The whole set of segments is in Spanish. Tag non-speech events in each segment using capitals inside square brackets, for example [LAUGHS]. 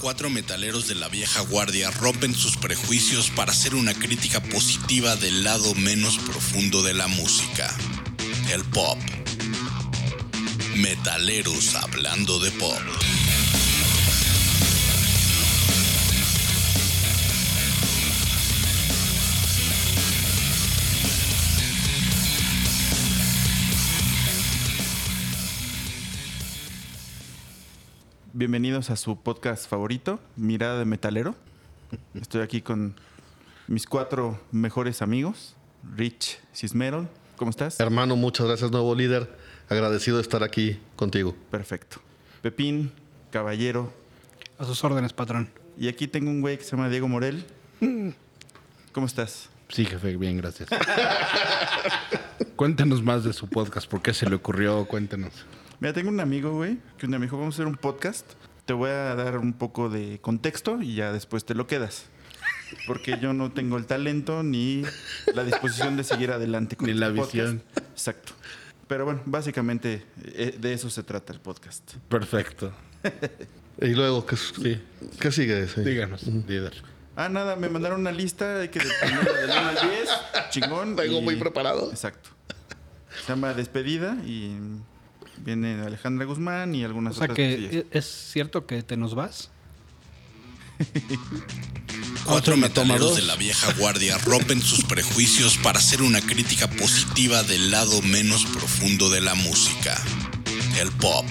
Cuatro metaleros de la vieja guardia rompen sus prejuicios para hacer una crítica positiva del lado menos profundo de la música, el pop. Metaleros hablando de pop. Bienvenidos a su podcast favorito, Mirada de Metalero. Estoy aquí con mis cuatro mejores amigos, Rich Cismeron. ¿Cómo estás? Hermano, muchas gracias, nuevo líder. Agradecido de estar aquí contigo. Perfecto. Pepín, caballero. A sus órdenes, patrón. Y aquí tengo un güey que se llama Diego Morel. [LAUGHS] ¿Cómo estás? Sí, jefe, bien, gracias. [LAUGHS] Cuéntenos más de su podcast, ¿por qué se le ocurrió? Cuéntenos. Mira, tengo un amigo, güey, que un día me dijo, vamos a hacer un podcast. Te voy a dar un poco de contexto y ya después te lo quedas. Porque yo no tengo el talento ni la disposición de seguir adelante con Ni este la podcast. visión. Exacto. Pero bueno, básicamente eh, de eso se trata el podcast. Perfecto. [LAUGHS] Y luego, ¿qué, Sí. ¿qué sigue? Sí. Díganos, líder. Ah, nada, me mandaron una lista de que primero del 1 al 10, chingón. Vengo y- muy preparado. Exacto. Se llama Despedida y viene Alejandra Guzmán y algunas O sea otras que cosillas. ¿e- es cierto que te nos vas. [LAUGHS] Cuatro metaleros de la vieja guardia rompen sus prejuicios para hacer una crítica positiva del lado menos profundo de la música, el pop.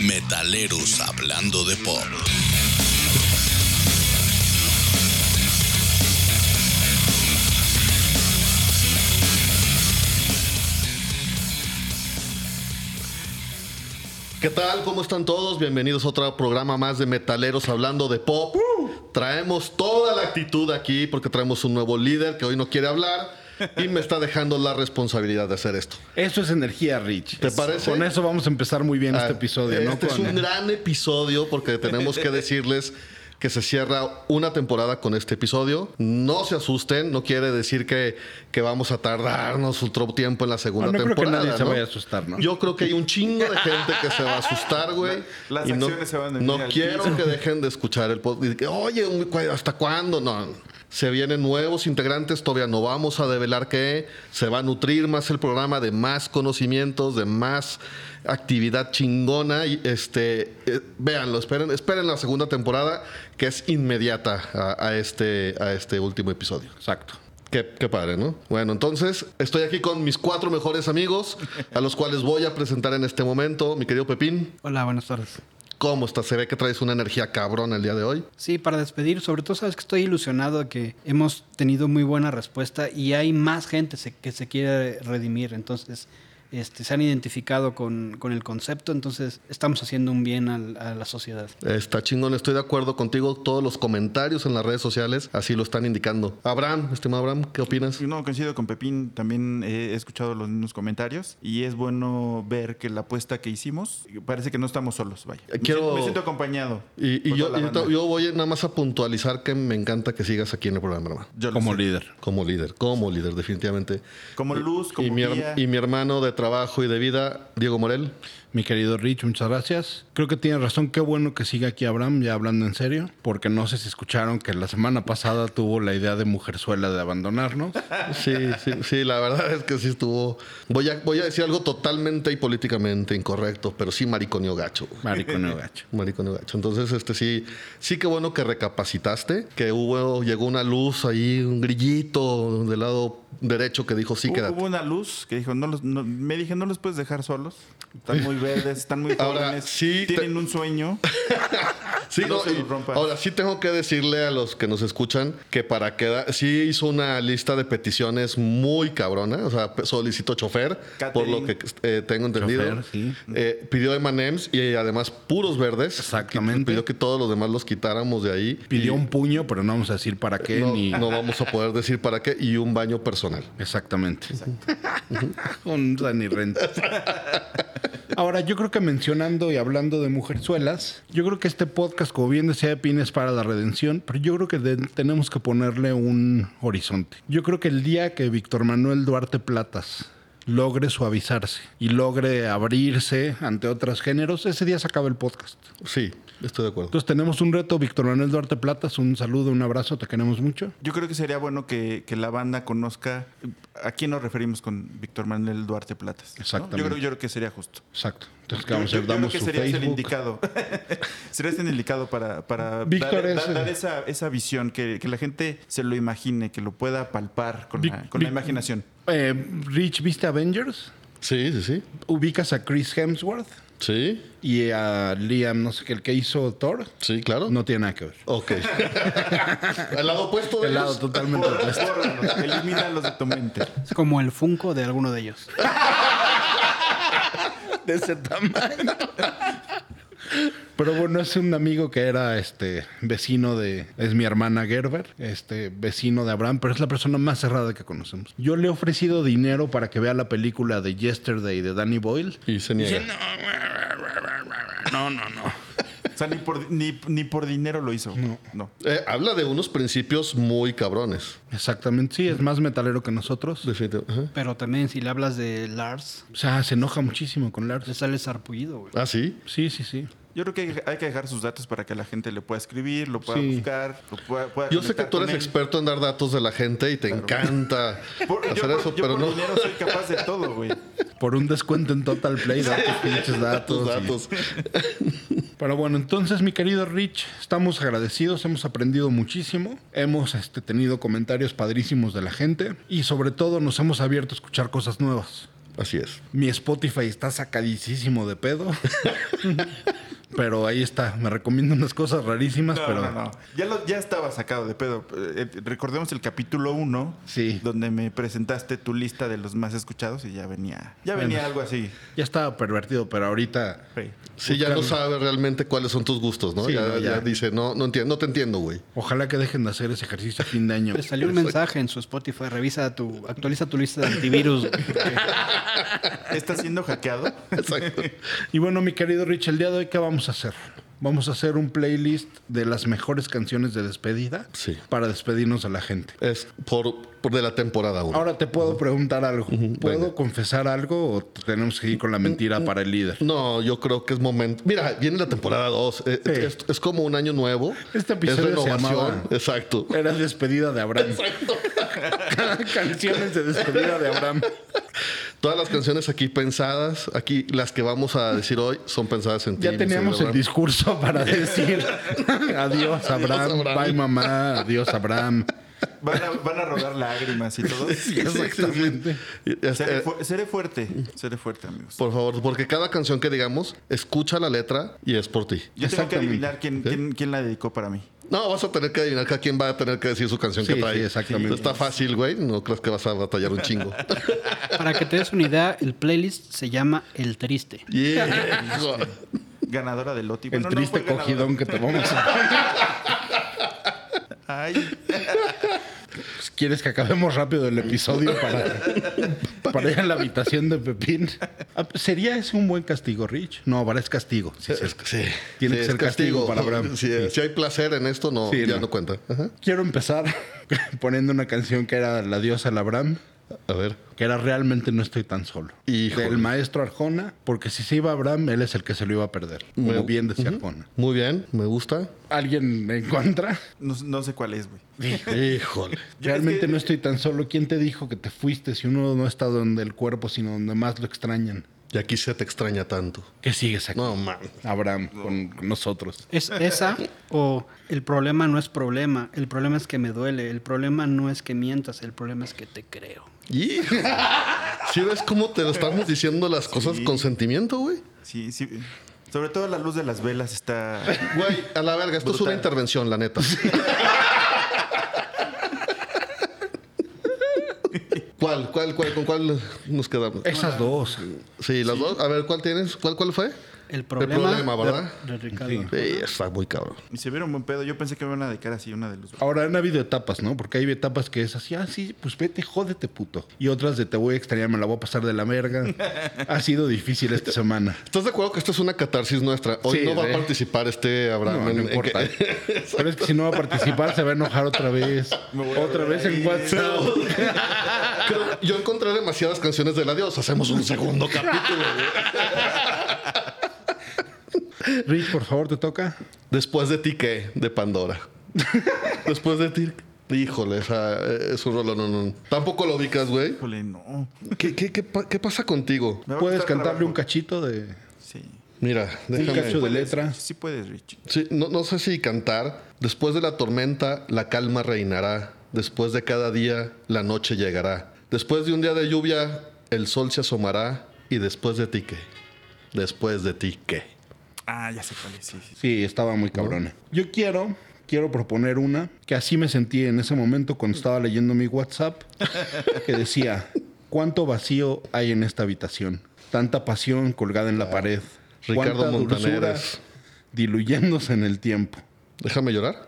Metaleros hablando de pop. ¿Qué tal? ¿Cómo están todos? Bienvenidos a otro programa más de Metaleros hablando de pop. Traemos toda la actitud aquí porque traemos un nuevo líder que hoy no quiere hablar y me está dejando la responsabilidad de hacer esto. Eso es energía, Rich. ¿Te parece? Con eso vamos a empezar muy bien este Ah, episodio, ¿no? Este es un gran episodio porque tenemos que decirles que se cierra una temporada con este episodio. No se asusten, no quiere decir que, que vamos a tardarnos otro tiempo en la segunda Ah, no creo que temporada. nadie se ¿no? vaya a asustar, ¿no? Yo creo que hay un chingo de gente que se va a [LAUGHS] asustar, güey. Las y no, acciones se van a No quiero piso. que dejen de escuchar el podcast. Oye, ¿hasta cuándo? No. Se vienen nuevos integrantes, todavía no vamos a develar qué. Se va a nutrir más el programa de más conocimientos, de más actividad chingona. Y este, eh, véanlo, esperen, esperen la segunda temporada que es inmediata a, a este, a este último episodio. Exacto. Qué, qué padre, ¿no? Bueno, entonces estoy aquí con mis cuatro mejores amigos, a los cuales voy a presentar en este momento. Mi querido Pepín, Hola, buenas tardes. ¿Cómo estás? Se ve que traes una energía cabrón el día de hoy. Sí, para despedir, sobre todo sabes que estoy ilusionado de que hemos tenido muy buena respuesta y hay más gente que se quiere redimir. Entonces, este, se han identificado con, con el concepto, entonces estamos haciendo un bien al- a la sociedad. Está chingón, estoy de acuerdo contigo. Todos los comentarios en las redes sociales así lo están indicando. Abraham, estimado Abraham, ¿qué opinas? No, coincido con Pepín, también he escuchado los mismos comentarios y es bueno ver que la apuesta que hicimos, parece que no estamos solos, vaya. Me Quiero- siento- Me siento acompañado. Y, yo, yo voy nada más a puntualizar que me encanta que sigas aquí en el programa, hermano. Yo Como sé. líder. Como líder, como líder, definitivamente. Como luz, como y, mi, guía. y mi hermano de trabajo y de vida, Diego Morel. Mi querido Rich, muchas gracias. Creo que tiene razón. Qué bueno que siga aquí Abraham, ya hablando en serio. Porque no sé si escucharon que la semana pasada tuvo la idea de Mujerzuela de abandonarnos. [LAUGHS] Sí, sí, sí, la verdad es que sí estuvo. Voy a, voy a decir algo totalmente y políticamente incorrecto, pero sí mariconio [LAUGHS] gacho. Mariconeo gacho. Mariconio gacho. Entonces, este sí, sí que bueno que recapacitaste, que hubo, llegó una luz ahí, un grillito del lado derecho que dijo sí, quédate. Hubo una luz que dijo, no los, no- me dije, no los puedes dejar solos. Están muy [LAUGHS] verdes, están muy Ahora, jóvenes, sí te- tienen un sueño. [LAUGHS] Sí, No no, se ahora sí tengo que decirle a los que nos escuchan que para quedar, sí hizo una lista de peticiones muy cabrona, o sea, solicitó chofer, por lo que eh, tengo entendido. Chofer, sí. Eh, pidió M&M's y además puros verdes. Exactamente. Pidió que todos los demás los quitáramos de ahí. Pidió Y un puño, pero no vamos a decir para qué no, ni. no vamos a poder decir para qué y un baño personal. Exactamente. [LAUGHS] Un Dani Renta. [LAUGHS] Ahora, yo creo que mencionando y hablando de mujerzuelas, yo creo que este podcast, como bien decía Pin, es para la redención, pero yo creo que de- tenemos que ponerle un horizonte. Yo creo que el día que Víctor Manuel Duarte Platas logre suavizarse y logre abrirse ante otros géneros, ese día se acaba el podcast. Sí, estoy de acuerdo. Entonces tenemos un reto, Víctor Manuel Duarte Platas, un saludo, un abrazo, te queremos mucho. Yo creo que sería bueno que, que la banda conozca a quién nos referimos con Víctor Manuel Duarte Platas. ¿no? Exactamente. Yo, creo, yo creo que sería justo. Exacto. Entonces, ¿qué vamos a Yo- hacer? yo creo Damos que su sería el indicado. [LAUGHS] sería el indicado para, para Víctor dar, es dar- el- dar esa, esa visión, que, que la gente se lo imagine, que lo pueda palpar con, Vic- la, con la imaginación. Eh, Rich, ¿viste Avengers? Sí, sí, sí. Ubicas a Chris Hemsworth Sí, y a Liam, no sé qué, el que hizo Thor. sí, claro. No tiene nada que ver. Ok. [LAUGHS] ¿El lado opuesto de El lado totalmente [LAUGHS] opuesto. Elimínalos de tu mente. Es como el Funko de alguno de ellos. De ese tamaño. [LAUGHS] Pero bueno, es un amigo que era este vecino de. Es mi hermana Gerber, este vecino de Abraham, pero es la persona más cerrada que conocemos. Yo le he ofrecido dinero para que vea la película de Yesterday de Danny Boyle. Y se niega. No, no, no. O sea, ni por, ni, ni por dinero lo hizo. No. no. Eh, habla de unos principios muy cabrones. Exactamente, sí, es más metalero que nosotros. Ajá. Pero también si le hablas de Lars, O sea, se enoja muchísimo con le Lars. sale sarpullido, güey. Ah, sí. Sí, sí, sí. Yo creo que hay- que dejar sus datos para que la gente le pueda escribir, lo pueda Sí. buscar, lo pueda, pueda Yo sé que tú eres experto en dar datos de la gente y te encanta [LAUGHS] Por- hacer eso, yo pero por no. dinero soy capaz de todo, güey. Por un descuento en Total Play, datos, pinches datos. Y- datos. [LAUGHS] Pero bueno, entonces, mi querido Rich, estamos agradecidos, hemos aprendido muchísimo, hemos este, tenido comentarios padrísimos de la gente y sobre todo nos hemos abierto a escuchar cosas nuevas. Así es. Mi Spotify está sacadísimo de pedo. [LAUGHS] pero ahí está, me recomiendo unas cosas rarísimas, No, pero no, no. Ya, lo- ya estaba sacado de pedo. Eh, eh, recordemos el capítulo 1, Sí. donde me presentaste tu lista de los más escuchados y ya venía, ya Bueno. venía algo así. ya estaba pervertido, pero ahorita... Sí, ya no sabe realmente cuáles son tus gustos, ¿no? Sí, ya, ya. ya dice, no, no entiendo, no te entiendo, güey. Ojalá que dejen de hacer ese ejercicio a fin de año. Le salió un mensaje en su Spotify, revisa tu, actualiza tu lista de antivirus. güey. ¿Está siendo hackeado? Exacto. [LAUGHS] Y bueno, mi querido Rich, el día de hoy, ¿qué vamos a hacer? Vamos a hacer un playlist de las mejores canciones de despedida Sí. para despedirnos a la gente. Es por, por de la temporada 1. Ahora te puedo preguntar algo. ¿Puedo venga. confesar algo o tenemos que ir con la mentira para el líder? No, yo creo que es momento. Mira, viene la temporada 2. Sí. Es, es como un año nuevo. Este episodio es se renovación. llamaba- Exacto. Era despedida de Abraham. [LAUGHS] Canciones de despedida de Abraham. Todas las canciones aquí pensadas, aquí las que vamos a decir hoy, son pensadas en ti. Ya teníamos el discurso para [LAUGHS] decir adiós Abraham, Abraham. bye mamá, adiós Abraham. Van a, van a rodar lágrimas y todo. [LAUGHS] [LAUGHS] Exactamente. Este, Seré, fu- seré fuerte, seré fuerte, amigos. por favor, porque cada canción que digamos, escucha la letra y es por ti. Yo tengo que adivinar quién, quién, quién la dedicó para mí. No, vas a tener que adivinar cada quien va a tener que decir su canción Sí, que trae. sí, exactamente. Está fácil, güey. No crees que vas a batallar un chingo. [LAUGHS] Para que te des una idea, el playlist se llama El Triste. Yeah. Ganadora del Loti. El Bueno, no triste ganadora. cogidón que te vamos a... [LAUGHS] Ay, ¿Quieres que acabemos rápido el episodio para, para ir a la habitación de Pepín? Ah, ¿Sería ese un buen castigo, Rich? No, ahora es castigo. Sí, sí. Es- sí. Tiene que ser castigo para Abraham. Si, hay placer en esto, no, ya no. no, cuenta. Ajá. Quiero empezar [LAUGHS] poniendo una canción que era La diosa al Abraham, A ver. que era Realmente no estoy tan solo. Híjole. Del maestro Arjona, porque si se iba Abraham, él es el que se lo iba a perder. Como Me- bien decía Arjona. Muy bien, me gusta. ¿Alguien en contra? no, no sé cuál es, güey. Híjole. [LAUGHS] Realmente es que- no estoy tan solo. ¿Quién te dijo que te fuiste si uno no está donde el cuerpo, sino donde más lo extrañan? Y aquí se te extraña tanto. ¿Qué sigues aquí? No, man. Abraham, con nosotros. ¿Es esa o el problema no es problema? El problema es que me duele. El problema no es que mientas. El problema es que te creo. Y... [LAUGHS] ¿Sí ves cómo te lo estamos diciendo las cosas Sí. con sentimiento, güey? Sí, sí. Sobre todo la luz de las velas está. Güey, a la verga, esto es una intervención, la neta. [LAUGHS] ¿Cuál, cuál, cuál, con cuál nos quedamos? Esas dos. Sí, las dos. A ver, ¿cuál tienes? ¿Cuál, cuál fue? El problema, problema, ¿verdad? De, de Ricardo. Sí. Sí, está muy cabrón. Y se vieron buen pedo. Yo pensé que me iban a dedicar así una de los. Ahora han habido etapas, ¿no? Porque hay etapas que es así, ah, sí, pues vete, jódete, puto. Y otras de te voy a extrañar, me la voy a pasar de la verga. [LAUGHS] ha sido difícil esta semana. ¿Estás de acuerdo que esto es una catarsis nuestra? Hoy Sí, no va a participar este Abraham. No, importa. que- [LAUGHS] Pero es que si no va a participar, se va a enojar otra vez. Otra vez en WhatsApp. [LAUGHS] Creo- yo encontré demasiadas canciones del adiós. Hacemos un segundo capítulo. Rich, por favor, te toca. Después de ti, ¿qué? De Pandora. [LAUGHS] Después de ti. Híjole, esa, eh, es un rolo, no, no. Tampoco lo ubicas, güey. Híjole, no. ¿Qué, qué, qué, pa- qué pasa contigo? Puedes cantarle un cachito de. Sí. Mira, Un déjame. cacho de letra. Sí puedes, Rich. Sí, no, no sé si cantar. Después de la tormenta, la calma reinará. Después de cada día, la noche llegará. Después de un día de lluvia, el sol se asomará. Y después de ti, ¿qué? Después de ti, ¿qué? Ah, ya sé cuál es. Sí, sí. Sí, estaba muy cabrona. Yo quiero, quiero proponer una que así me sentí en ese momento cuando estaba leyendo mi WhatsApp, que decía, [LAUGHS] ¿cuánto vacío hay en esta habitación? Tanta pasión colgada en la pared. Ricardo dulzura Montaneres. diluyéndose en el tiempo. Déjame llorar.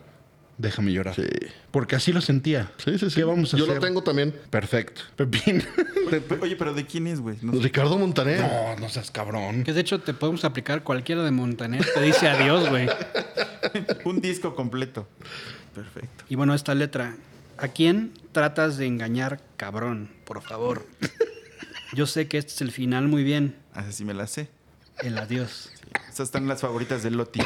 Déjame llorar. Sí. Porque así lo sentía. Sí, sí, sí. ¿Qué vamos a Yo hacer? lo tengo también. Perfecto. Pepín. Oye, pe- oye, pero ¿de quién es, güey? No. Ricardo Montaner. no, no seas cabrón. Que de hecho te podemos aplicar cualquiera de Montaner. Te dice adiós, güey. [LAUGHS] Un disco completo. Perfecto. Y bueno, esta letra. ¿A quién tratas de engañar, cabrón? Por favor. Yo sé que este es el final muy bien. Así sí me la sé. El adiós. Esas están las favoritas de Loti.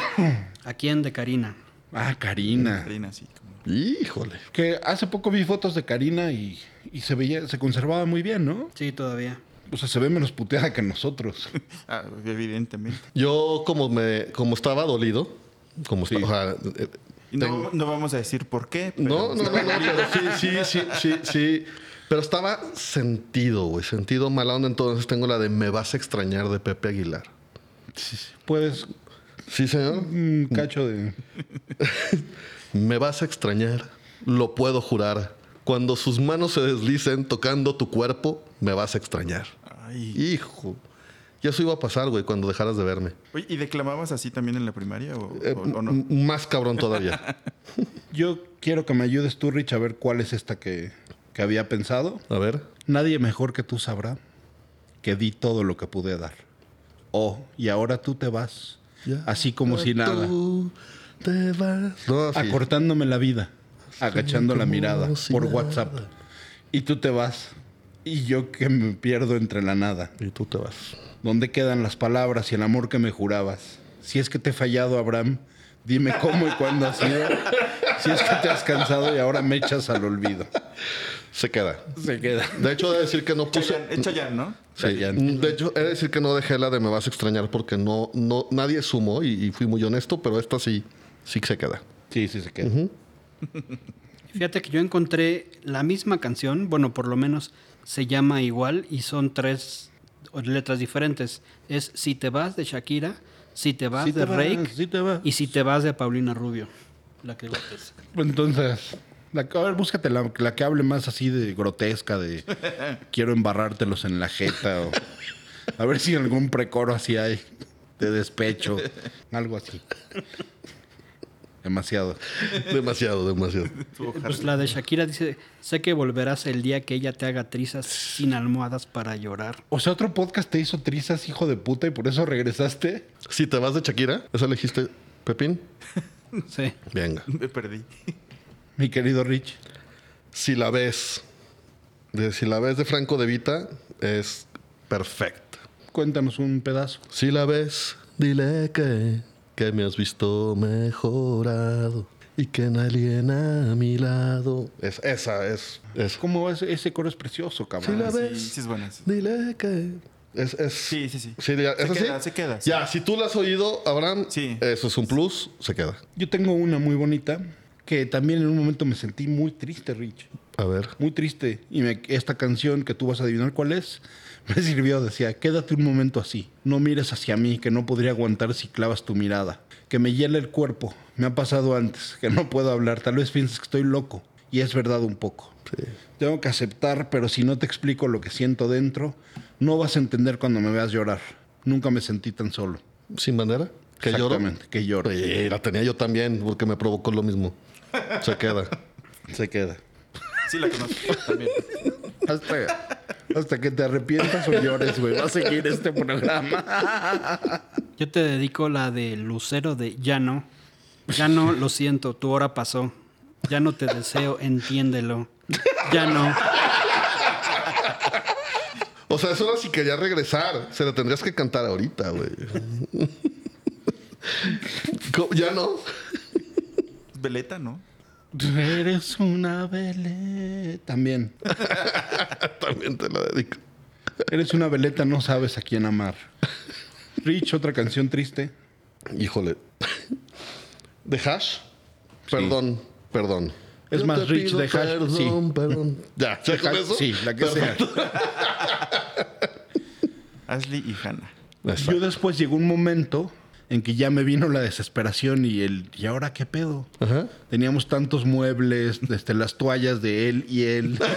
¿A quién de Karina? Ah, Karina. Karina, sí. como- Híjole. Que hace poco vi fotos de Karina y, y se veía, se conservaba muy bien, ¿no? Sí, todavía. O sea, se ve menos puteada que nosotros. [LAUGHS] Ah, evidentemente. Yo, como me, como estaba dolido, como Sí. estaba. o sea, eh, tengo- no, no vamos a decir por qué. pero- No, no, [LAUGHS] no, no, pero sí, sí, sí, sí, sí. Pero estaba sentido, güey, sentido mala onda. Entonces tengo la de Me vas a extrañar de Pepe Aguilar. Puedes Sí, señor. un cacho de. [LAUGHS] Me vas a extrañar, lo puedo jurar. Cuando sus manos se deslicen tocando tu cuerpo, me vas a extrañar. Ay. Hijo. Y eso iba a pasar, güey, cuando dejaras de verme. Oye, ¿y declamabas así también en la primaria o, Eh, o- o no? Más cabrón todavía. [LAUGHS] Yo quiero que me ayudes tú, Rich, a ver cuál es esta que, que había pensado. A ver. Nadie mejor que tú sabrá que di todo lo que pude dar. Oh, y ahora tú te vas. Ya. Así como si nada. Te vas. No. Acortándome la vida. Agachando la mirada por nada. WhatsApp. Y tú te vas. Y yo que me pierdo entre la nada. Y tú te vas. ¿Dónde quedan las palabras y el amor que me jurabas? Si es que te he fallado, Abraham, dime cómo y cuándo ha sido. Si es que te has cansado y ahora me echas al olvido. Se queda. Se queda. De hecho, he de decir que no puse. Chayanne, es Chayanne, ¿no? Sí, de hecho, he de decir que no dejé la de Me vas a extrañar porque no, no, nadie sumó y, y fui muy honesto, pero esta sí, sí que se queda. Sí, sí se queda. Fíjate que yo encontré la misma canción, bueno, por lo menos se llama igual y son tres letras diferentes. Es Si te vas de Shakira, Si te vas de te vas, Rake sí te vas. y Si te vas de Paulina Rubio. La que [LAUGHS] votes. Entonces, la, a ver, búscate la, la que hable más así de grotesca, de [LAUGHS] quiero embarrártelos en la jeta o a ver si algún precoro así hay de despecho, algo así. Demasiado. Demasiado, demasiado. Pues la de Shakira dice, sé que volverás el día que ella te haga trizas sin almohadas para llorar. O sea, otro podcast te hizo trizas, hijo de puta, y por eso regresaste. Si te vas de Shakira, ¿eso elegiste, Pepín? [LAUGHS] Sí. Venga. Me perdí. Mi querido Rich. Si la ves, de, si la ves de Franco de Vita, es perfecta. Cuéntanos un pedazo. Si la ves, dile que, que me has visto mejorado y que nadie a mi lado. Es, esa es. es. ¿Cómo ese, ese coro es precioso, Si cabrón? la Sí, ves, sí es buena. dile que. Es, es, Sí, sí, sí. ya- Se ¿es así? queda, se queda, sí. Ya, si tú la has oído, Abraham, Sí. eso es un plus, se queda. Yo tengo una muy bonita que también en un momento me sentí muy triste, Rich. A ver. Muy triste. Y me- esta canción que tú vas a adivinar cuál es, [LAUGHS] me sirvió. Decía, quédate un momento así. No mires hacia mí, que no podría aguantar si clavas tu mirada. Que me hiela el cuerpo. Me ha pasado antes, que no puedo hablar. Tal vez pienses que estoy loco. Y es verdad un poco. Tengo que aceptar, pero si no te explico lo que siento dentro, no vas a entender cuando me veas llorar. Nunca me sentí tan solo. sin bandera. Que lloro. Exactamente, que lloro. Sí, la tenía yo también porque me provocó lo mismo. Se queda. Se queda. Sí, la conozco también. Hasta, hasta que te arrepientas o llores, güey. Va a seguir este programa. Yo te dedico la de Lucero de Ya no. Ya no, lo siento, tu hora pasó. Ya no te deseo, entiéndelo. Ya no. O sea, eso era si quería regresar. Se la tendrías que cantar ahorita, güey. ¿Ya no? Veleta, ¿no? Eres una veleta. También. [LAUGHS] También te la dedico. Eres una veleta, no sabes a quién amar. Rich, otra canción triste. Híjole. ¿De Hash? Perdón, perdón. Es Yo más Rich de Hash, Perdón, sí. perdón. Ya, ¿ya con Hash, eso? Sí, la que sea. [LAUGHS] Ashley y Hannah. Yo después llegó un momento en que ya me vino la desesperación y el ¿y ahora qué pedo? Ajá. Teníamos tantos muebles, desde las toallas de él y él. [LAUGHS]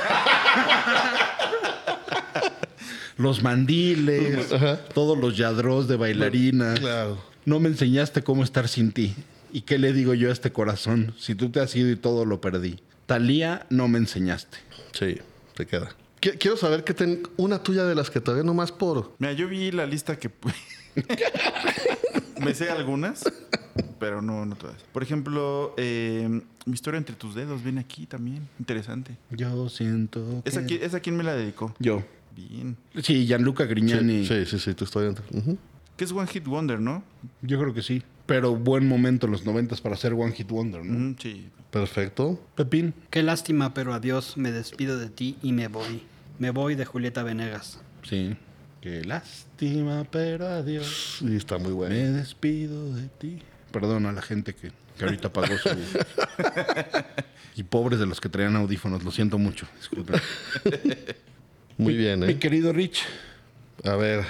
los mandiles, todos los yadros de bailarina. Claro. No me enseñaste cómo estar sin ti. ¿Y qué le digo yo a este corazón? Si tú te has ido y todo lo perdí. Talía, no me enseñaste. Sí, te queda. Qui- Quiero saber que ten una tuya de las que todavía nomás por. Mira, yo vi la lista que... [LAUGHS] Me sé algunas, pero no, no todas. Por ejemplo, eh, mi historia entre tus dedos viene aquí también. Interesante. Yo siento. ¿Esa, que- qui- ¿Esa quién me la dedicó? Yo. Bien. Sí, Gianluca Grignani. Sí, sí, sí, tu historia. entre-. Que es One Hit Wonder, ¿no? Yo creo que sí. Pero buen momento en los noventas para hacer One Hit Wonder, ¿no? Mm, sí. Perfecto. Pepín. Qué lástima, pero adiós. Me despido de ti y me voy. Me voy de Julieta Venegas. Sí. Qué lástima, pero adiós. Sí, está muy bueno. Me despido de ti. Perdón a la gente que, que ahorita pagó su... [LAUGHS] y pobres de los que traían audífonos. Lo siento mucho. Disculpen. [LAUGHS] Muy bien, Mi ¿eh? querido Rich. A ver,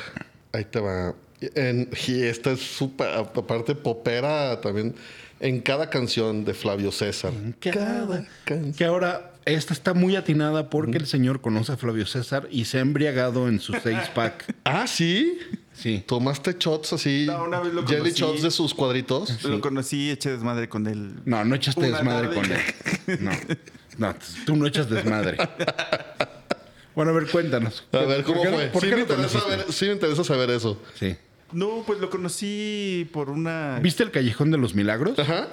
ahí te va. En, y esta es súper, aparte popera también, en cada canción de Flavio César. cada canción. Que ahora esta está muy atinada porque el señor conoce a Flavio César y se ha embriagado en su seis pack. [LAUGHS] Ah, ¿sí? Sí. ¿Tomaste shots así? No, una vez lo jelly conocí. shots de sus cuadritos. Lo conocí, eché desmadre con él. No, no echaste Una desmadre tarde. con él. No, [LAUGHS] no, tú no echas desmadre. Bueno, a ver, cuéntanos. A ver, ¿cómo ¿Por qué no- fue? ¿Por sí, qué me lo interesa conociste? ver, sí me interesa saber eso. Sí. No, pues lo conocí por una... ¿Viste el Callejón de los Milagros? Ajá.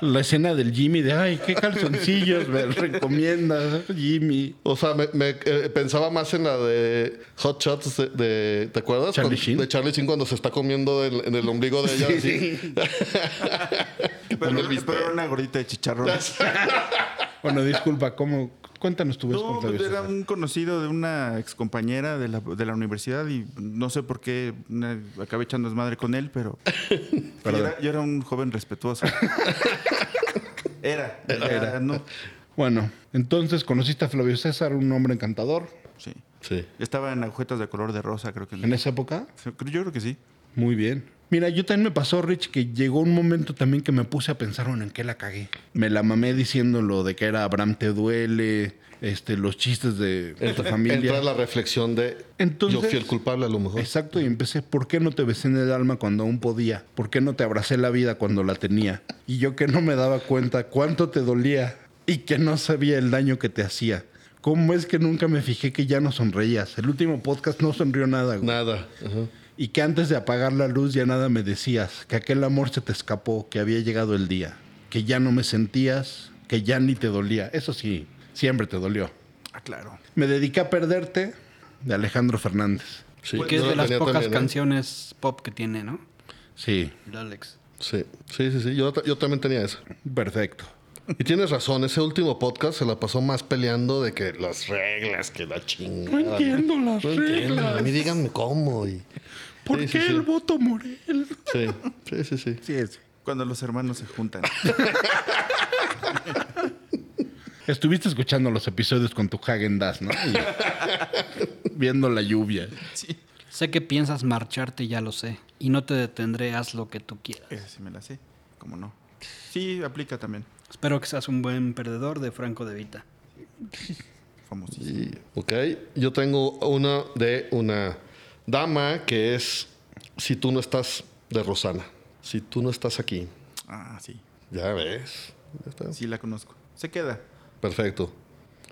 La escena del Jimmy de, ay, qué calzoncillos me recomienda Jimmy. O sea, me, me, eh, pensaba más en la de Hot Shots de, de- ¿te acuerdas? Charlie Cuando- Sheen. De Charlie Sheen cuando se está comiendo del- en el ombligo de ella. así. Pero, pero era una gordita de chicharrones. [LAUGHS] Bueno, disculpa, ¿cómo? Cuéntanos tu vez No, con Flavio pues era César. un conocido de una excompañera de la, de la universidad y no sé por qué una- acabé echando desmadre con él, pero [LAUGHS] yo era, yo era un joven respetuoso. [LAUGHS] Era, era, no. Bueno, entonces conociste a Flavio César, un hombre encantador. Sí. Sí. Estaba en agujetas de color de rosa, creo que. En esa época, Yo creo que sí. muy bien. Mira, yo también me pasó, Rich, que llegó un momento también que me puse a pensar bueno, en qué la cagué. Me la mamé diciendo lo de que era Abraham te duele, este, los chistes de, tu familia. Entra la reflexión de Entonces- yo fui el culpable a lo mejor. Exacto, y empecé, ¿por qué no te besé en el alma cuando aún podía? ¿Por qué no te abracé la vida cuando la tenía? Y yo que no me daba cuenta cuánto te dolía y que no sabía el daño que te hacía. ¿Cómo es que nunca me fijé que ya no sonreías? El último podcast no sonrió nada, güey. Nada. Ajá. Y que antes de apagar la luz ya nada me decías, que aquel amor se te escapó, que había llegado el día, que ya no me sentías, que ya ni te dolía. Eso sí, siempre te dolió. Ah, claro. Me dediqué a perderte de Alejandro Fernández. Sí, que es de la las pocas también, ¿eh? canciones pop que tiene, ¿no? Sí, El Alex. Sí, sí, sí. sí. Yo, yo también tenía eso. perfecto. Y tienes razón, ese último podcast se la pasó más peleando de que las reglas, que la chingada. No entiendo las No entiendo. reglas. A mí díganme cómo. Y... ¿Por Sí, qué sí, sí. el voto Morel? Sí, sí, sí, sí. Sí, es. Cuando los hermanos se juntan. [LAUGHS] Estuviste escuchando los episodios con tu Hagen Dazs, ¿no? Y viendo la lluvia. Sé que piensas marcharte, ya lo sé. Y no te detendré, haz lo que tú quieras. Esa sí me la sé. ¿Cómo no? Sí, aplica también. Espero que seas un buen perdedor de Franco de Vita. [LAUGHS] Famosísimo. Y, ok, yo tengo una de una dama que es Si tú no estás de Rosana, si tú no estás aquí, Ah, sí. ya ves. Ya está. Sí la conozco. Se queda. Perfecto.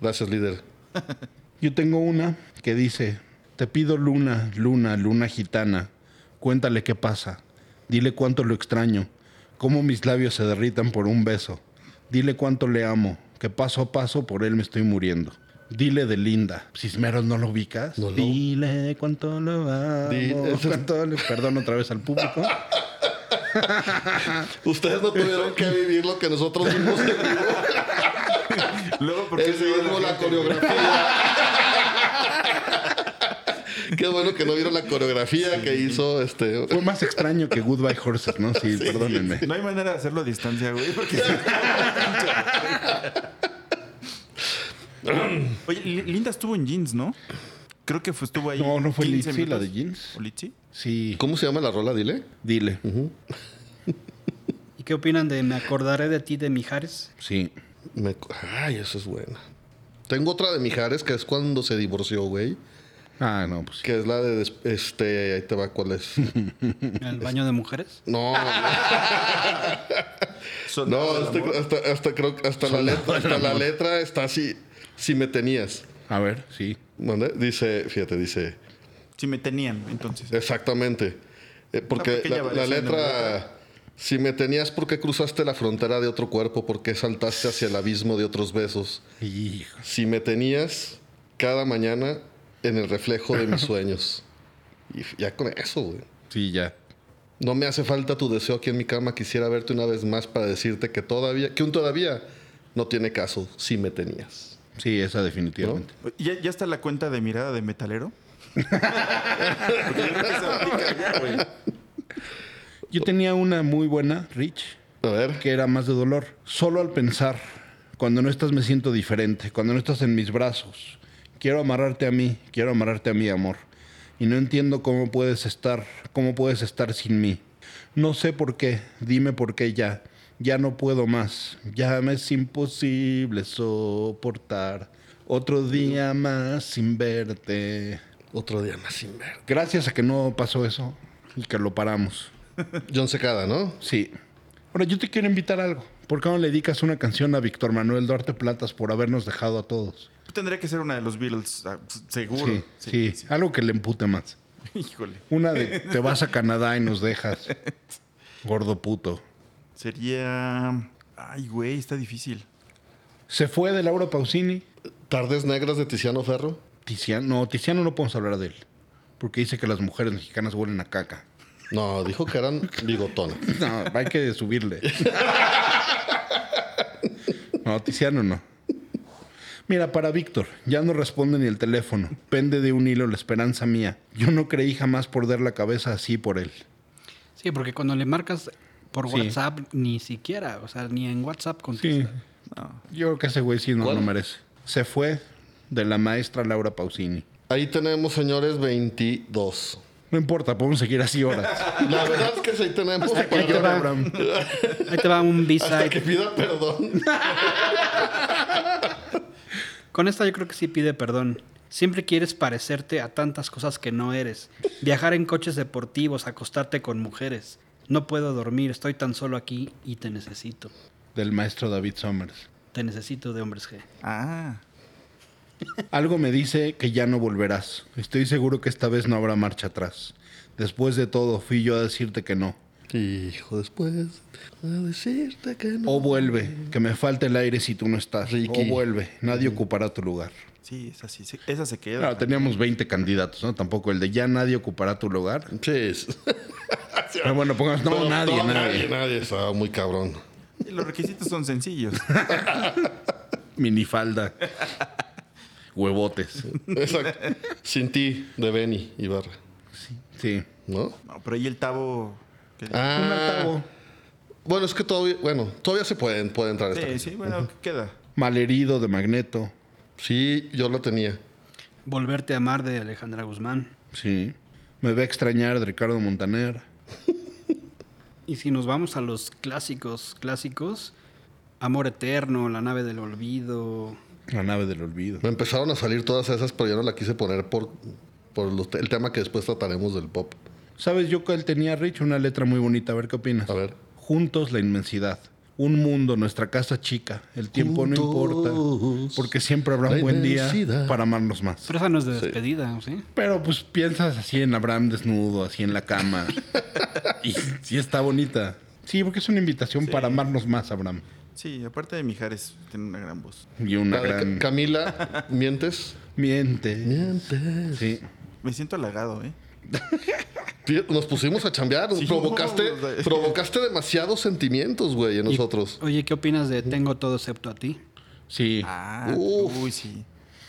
Gracias, líder. [LAUGHS] Yo tengo una que dice, te pido luna, luna, luna gitana, cuéntale qué pasa, dile cuánto lo extraño, cómo mis labios se derritan por un beso, dile cuánto le amo, que paso a paso por él me estoy muriendo. Dile de linda. Cismeros, ¿no lo ubicas? No Dile cuánto lo amo. Di- ese es- cuánto le- Perdón otra vez al público. [LAUGHS] Ustedes no tuvieron que vivir lo que nosotros vimos en vivo. [LAUGHS] Luego, porque Es mismo la coreografía. [LAUGHS] Qué bueno que no vieron la coreografía que hizo este. Fue más extraño que Goodbye Horses, ¿no? Sí, perdónenme. No hay manera de hacerlo a distancia, güey. Porque... [CLEARS THROAT] Oye, Li- Linda estuvo en jeans, ¿no? Creo que fue, estuvo ahí. No, no fue 15 Litzy, la de jeans. ¿O Litzy? Sí, ¿Cómo se llama la rola? Dile. dile. ¿Y qué opinan de Me acordaré de ti de Mijares? Sí. Me- Ay, eso es buena. Tengo otra de Mijares que es cuando se divorció, güey. Ah, no, pues. Que es la de. des- Este. Ahí te va, ¿cuál es? [LAUGHS] ¿En el baño de mujeres? No, [LAUGHS] no, hasta, amor. hasta, hasta creo que hasta la letra, hasta la letra está así. Si me tenías. A ver, sí. ¿Mande? Dice, fíjate, dice. Si me tenían, entonces. Exactamente. Eh, porque pequeña la, letra. Si me tenías, ¿por qué cruzaste la frontera de otro cuerpo? ¿Por qué saltaste hacia el abismo de otros besos? Hijo. Si me tenías cada mañana en el reflejo de mis [LAUGHS] sueños. Y ya con eso, güey. Sí, ya. No me hace falta tu deseo aquí en mi cama. Quisiera verte una vez más para decirte que todavía, que un todavía no tiene caso si me tenías. Sí, esa definitivamente. ¿Ya, ya está la cuenta de mirada de metalero? [LAUGHS] Porque yo tenía una muy buena, Rich, A ver. que era más de dolor. Solo al pensar, cuando no estás me siento diferente, cuando no estás en mis brazos. Quiero amarrarte a mí, quiero amarrarte a mi amor. Y no entiendo cómo puedes estar, cómo puedes estar sin mí. No sé por qué, dime por qué ya. Ya no puedo más, ya me es imposible soportar. Otro día más sin verte. Otro día más sin ver. Gracias a que no pasó eso y que lo paramos. [LAUGHS] John Secada, ¿no? Sí. Ahora yo te quiero invitar a algo. ¿Por qué no le dedicas una canción a Víctor Manuel Duarte Platas por habernos dejado a todos? Tendría que ser una de los Beatles, ah, seguro. Sí, sí, Algo que le empute más. [LAUGHS] Híjole. Una de te vas a [LAUGHS] Canadá y nos dejas. Gordo puto. Sería. Ay, güey, está difícil. Se fue de Laura Pausini. Tardes Negras de Tiziano Ferro. Tiziano, no, Tiziano no podemos hablar de él. Porque dice que las mujeres mexicanas huelen a caca. No, dijo que eran bigotonas. [LAUGHS] No, hay que subirle. No, Tiziano no. Mira, para Víctor, ya no responde ni el teléfono. Pende de un hilo la esperanza mía. Yo no creí jamás perder la cabeza así por él. Sí, porque cuando le marcas por Sí. WhatsApp, ni siquiera, o sea, ni en WhatsApp Sí. contesta. Yo creo que ese güey sí no ¿Cuál? lo merece. Se fue de la maestra Laura Pausini. Ahí tenemos, señores, 22. No importa, podemos seguir así horas. [LAUGHS] La verdad es que sí tenemos Que para- llore, Abraham. Ahí te va un hasta que pida perdón. [LAUGHS] Con esta yo creo que sí pide perdón. Siempre quieres parecerte a tantas cosas que no eres. Viajar en coches deportivos, acostarte con mujeres. No puedo dormir, estoy tan solo aquí y te necesito. Del maestro David Summers. Te necesito de hombres G. Ah. Algo me dice que ya no volverás. Estoy seguro que esta vez no habrá marcha atrás. Después de todo, fui yo a decirte que no. Hijo, después a decirte que no. O vuelve, que me falta el aire si tú no estás. Ricky. O vuelve, nadie ocupará tu lugar. Sí, esa sí. sí, Esa se queda. Claro, teníamos 20 candidatos, ¿no? Tampoco el de ya nadie ocupará tu lugar. Sí. es- [LAUGHS] Pero bueno, pongamos, no, Pero nadie, no, nadie. Nadie, estaba muy cabrón. Y Los requisitos son sencillos. [LAUGHS] Minifalda. Huevotes. Exacto. Sin ti, de Benny Ibarra. Sí. ¿No? No, pero ahí el tabo. Un Ah, altavo. bueno, es que todavía, bueno, todavía se pueden, puede entrar esta sí, canción. sí, bueno, ¿qué queda? Malherido de Magneto. Sí, yo lo tenía. Volverte a amar de Alejandra Guzmán. Sí. Me va a extrañar de Ricardo Montaner. [LAUGHS] Y si nos vamos a los clásicos, clásicos, Amor Eterno, La nave del olvido. La nave del olvido. Me empezaron a salir todas esas, pero yo no la quise poner por, por los el tema que después trataremos del pop. ¿Sabes yo que él tenía, Rich? Una letra muy bonita. A ver qué opinas. A ver. Juntos la inmensidad. Un mundo, nuestra casa chica. El tiempo no importa. Porque siempre habrá un buen día para amarnos más. Pero esa no es de despedida, ¿sí? Pero pues piensas así en Abraham desnudo, así en la cama. [LAUGHS] y sí está bonita. Sí, porque es una invitación para amarnos más, Abraham. Sí, aparte de Mijares, tiene una gran voz. Y una gran... Ca- Camila, ¿mientes? [LAUGHS] Miente. Mientes. Sí. Me siento halagado, ¿eh? Nos pusimos a chambear. Sí, provocaste, no, provocaste demasiados sentimientos, güey, en nosotros. Oye, ¿qué opinas de Tengo todo excepto a ti? Sí. Ah, Uf. uy, sí.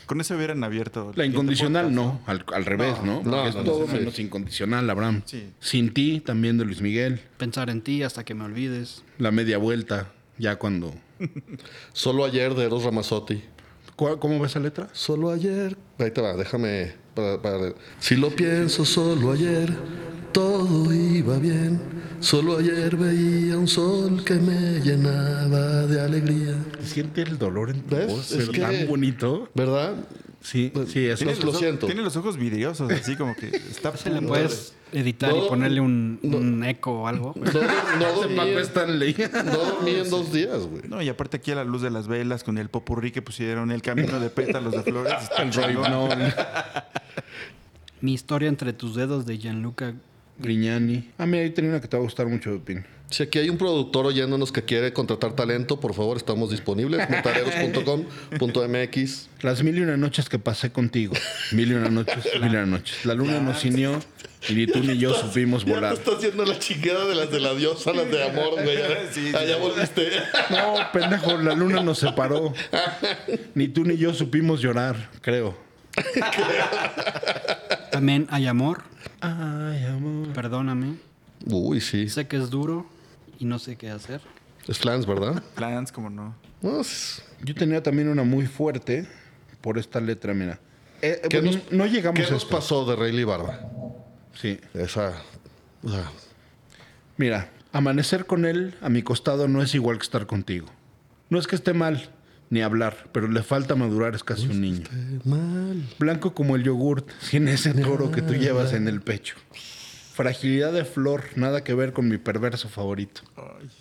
Con eso hubieran abierto. La incondicional no, al, al revés, ¿no? No, es no, todo sí. menos incondicional, Abraham. Sí. Sin ti, también de Luis Miguel. Pensar en ti hasta que me olvides. La media vuelta, ya cuando... Solo ayer de Eros Ramazzotti. ¿Cuál- ¿Cómo ves esa letra? Solo ayer. Ahí te va, déjame. Para- para- Si lo pienso, solo ayer todo iba bien. Solo ayer veía un sol que me llenaba de alegría. Siente el dolor en tu ¿Ves? voz, Es es que- tan bonito. ¿Verdad? Sí, sí, eso Lo- Tiene siento. Tiene los ojos vidriosos, así como que está. [LAUGHS] Se le puedes editar No, y ponerle un, un eco o algo. No, no [LAUGHS] dormí, no dormí en [LAUGHS] dos días, güey. No, y aparte aquí a la luz de las velas, con el popurrí que pusieron, el camino de pétalos de flores. está El. Noll, Mi historia entre tus dedos de Gianluca. Grignani. Ah, mira, ahí tenía una que te va a gustar mucho, Pepín. Si aquí hay un productor oyéndonos que quiere contratar talento, por favor, estamos disponibles. [LAUGHS] Metareros.com.mx. Las mil y una noches que pasé contigo. Mil y una noches, [LAUGHS] mil y una noches. La luna nos ciñó y ni tú ni yo supimos Ya volar. te está haciendo la chingada de las de la diosa, las de amor, güey. Sí, [LAUGHS] sí. ya volviste. No, pendejo, la luna nos separó. Ni tú ni yo supimos llorar, creo. También hay amor. Ay, amor. Perdóname. Uy, sí. Sé que es duro y no sé qué hacer. Es Flans, ¿verdad? Plans, como no. Yo tenía también una muy fuerte por esta letra, mira. Eh, ¿Qué bueno, nos- no llegamos ¿Qué a nos esto. pasó de Rayleigh Barba? Sí. Esa. o sea, Mira, amanecer con él a mi costado no es igual que estar contigo. No es que esté mal, ni hablar, pero le falta madurar, es casi un niño. mal. Blanco como el yogurt, sin ese toro que tú llevas en el pecho. Fragilidad de flor, nada que ver con mi perverso favorito.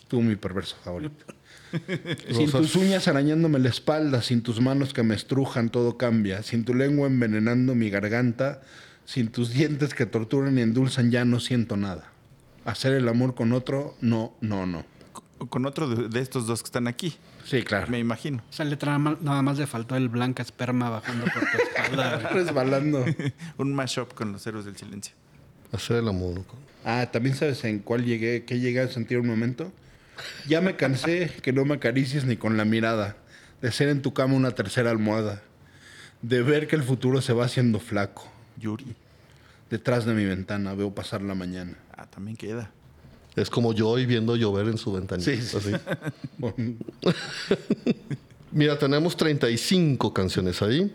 Tú, mi perverso favorito. [LAUGHS] Sin tus uñas arañándome la espalda, sin tus manos que me estrujan, todo cambia. Sin tu lengua envenenando mi garganta, sin tus dientes que torturan y endulzan, ya no siento nada. Hacer el amor con otro, no, no, no. Con- otro de, estos dos que están aquí, Sí, claro. me imagino. Esa letra nada más- nada más le faltó el blanca esperma bajando por tu [LAUGHS] espalda. Resbalando. [LAUGHS] Un mashup con los héroes del silencio. Hacer el amor. Ah, también sabes en cuál llegué, qué llegué a sentir un momento. Ya me cansé que no me acaricies ni con la mirada, de ser en tu cama una tercera almohada, de ver que el futuro se va haciendo flaco. Yuri. Detrás de mi ventana veo pasar la mañana. Ah, también queda. Es como yo y viendo llover en su ventana. Sí, sí. Así. [LAUGHS] [LAUGHS] Mira, tenemos 35 canciones ahí.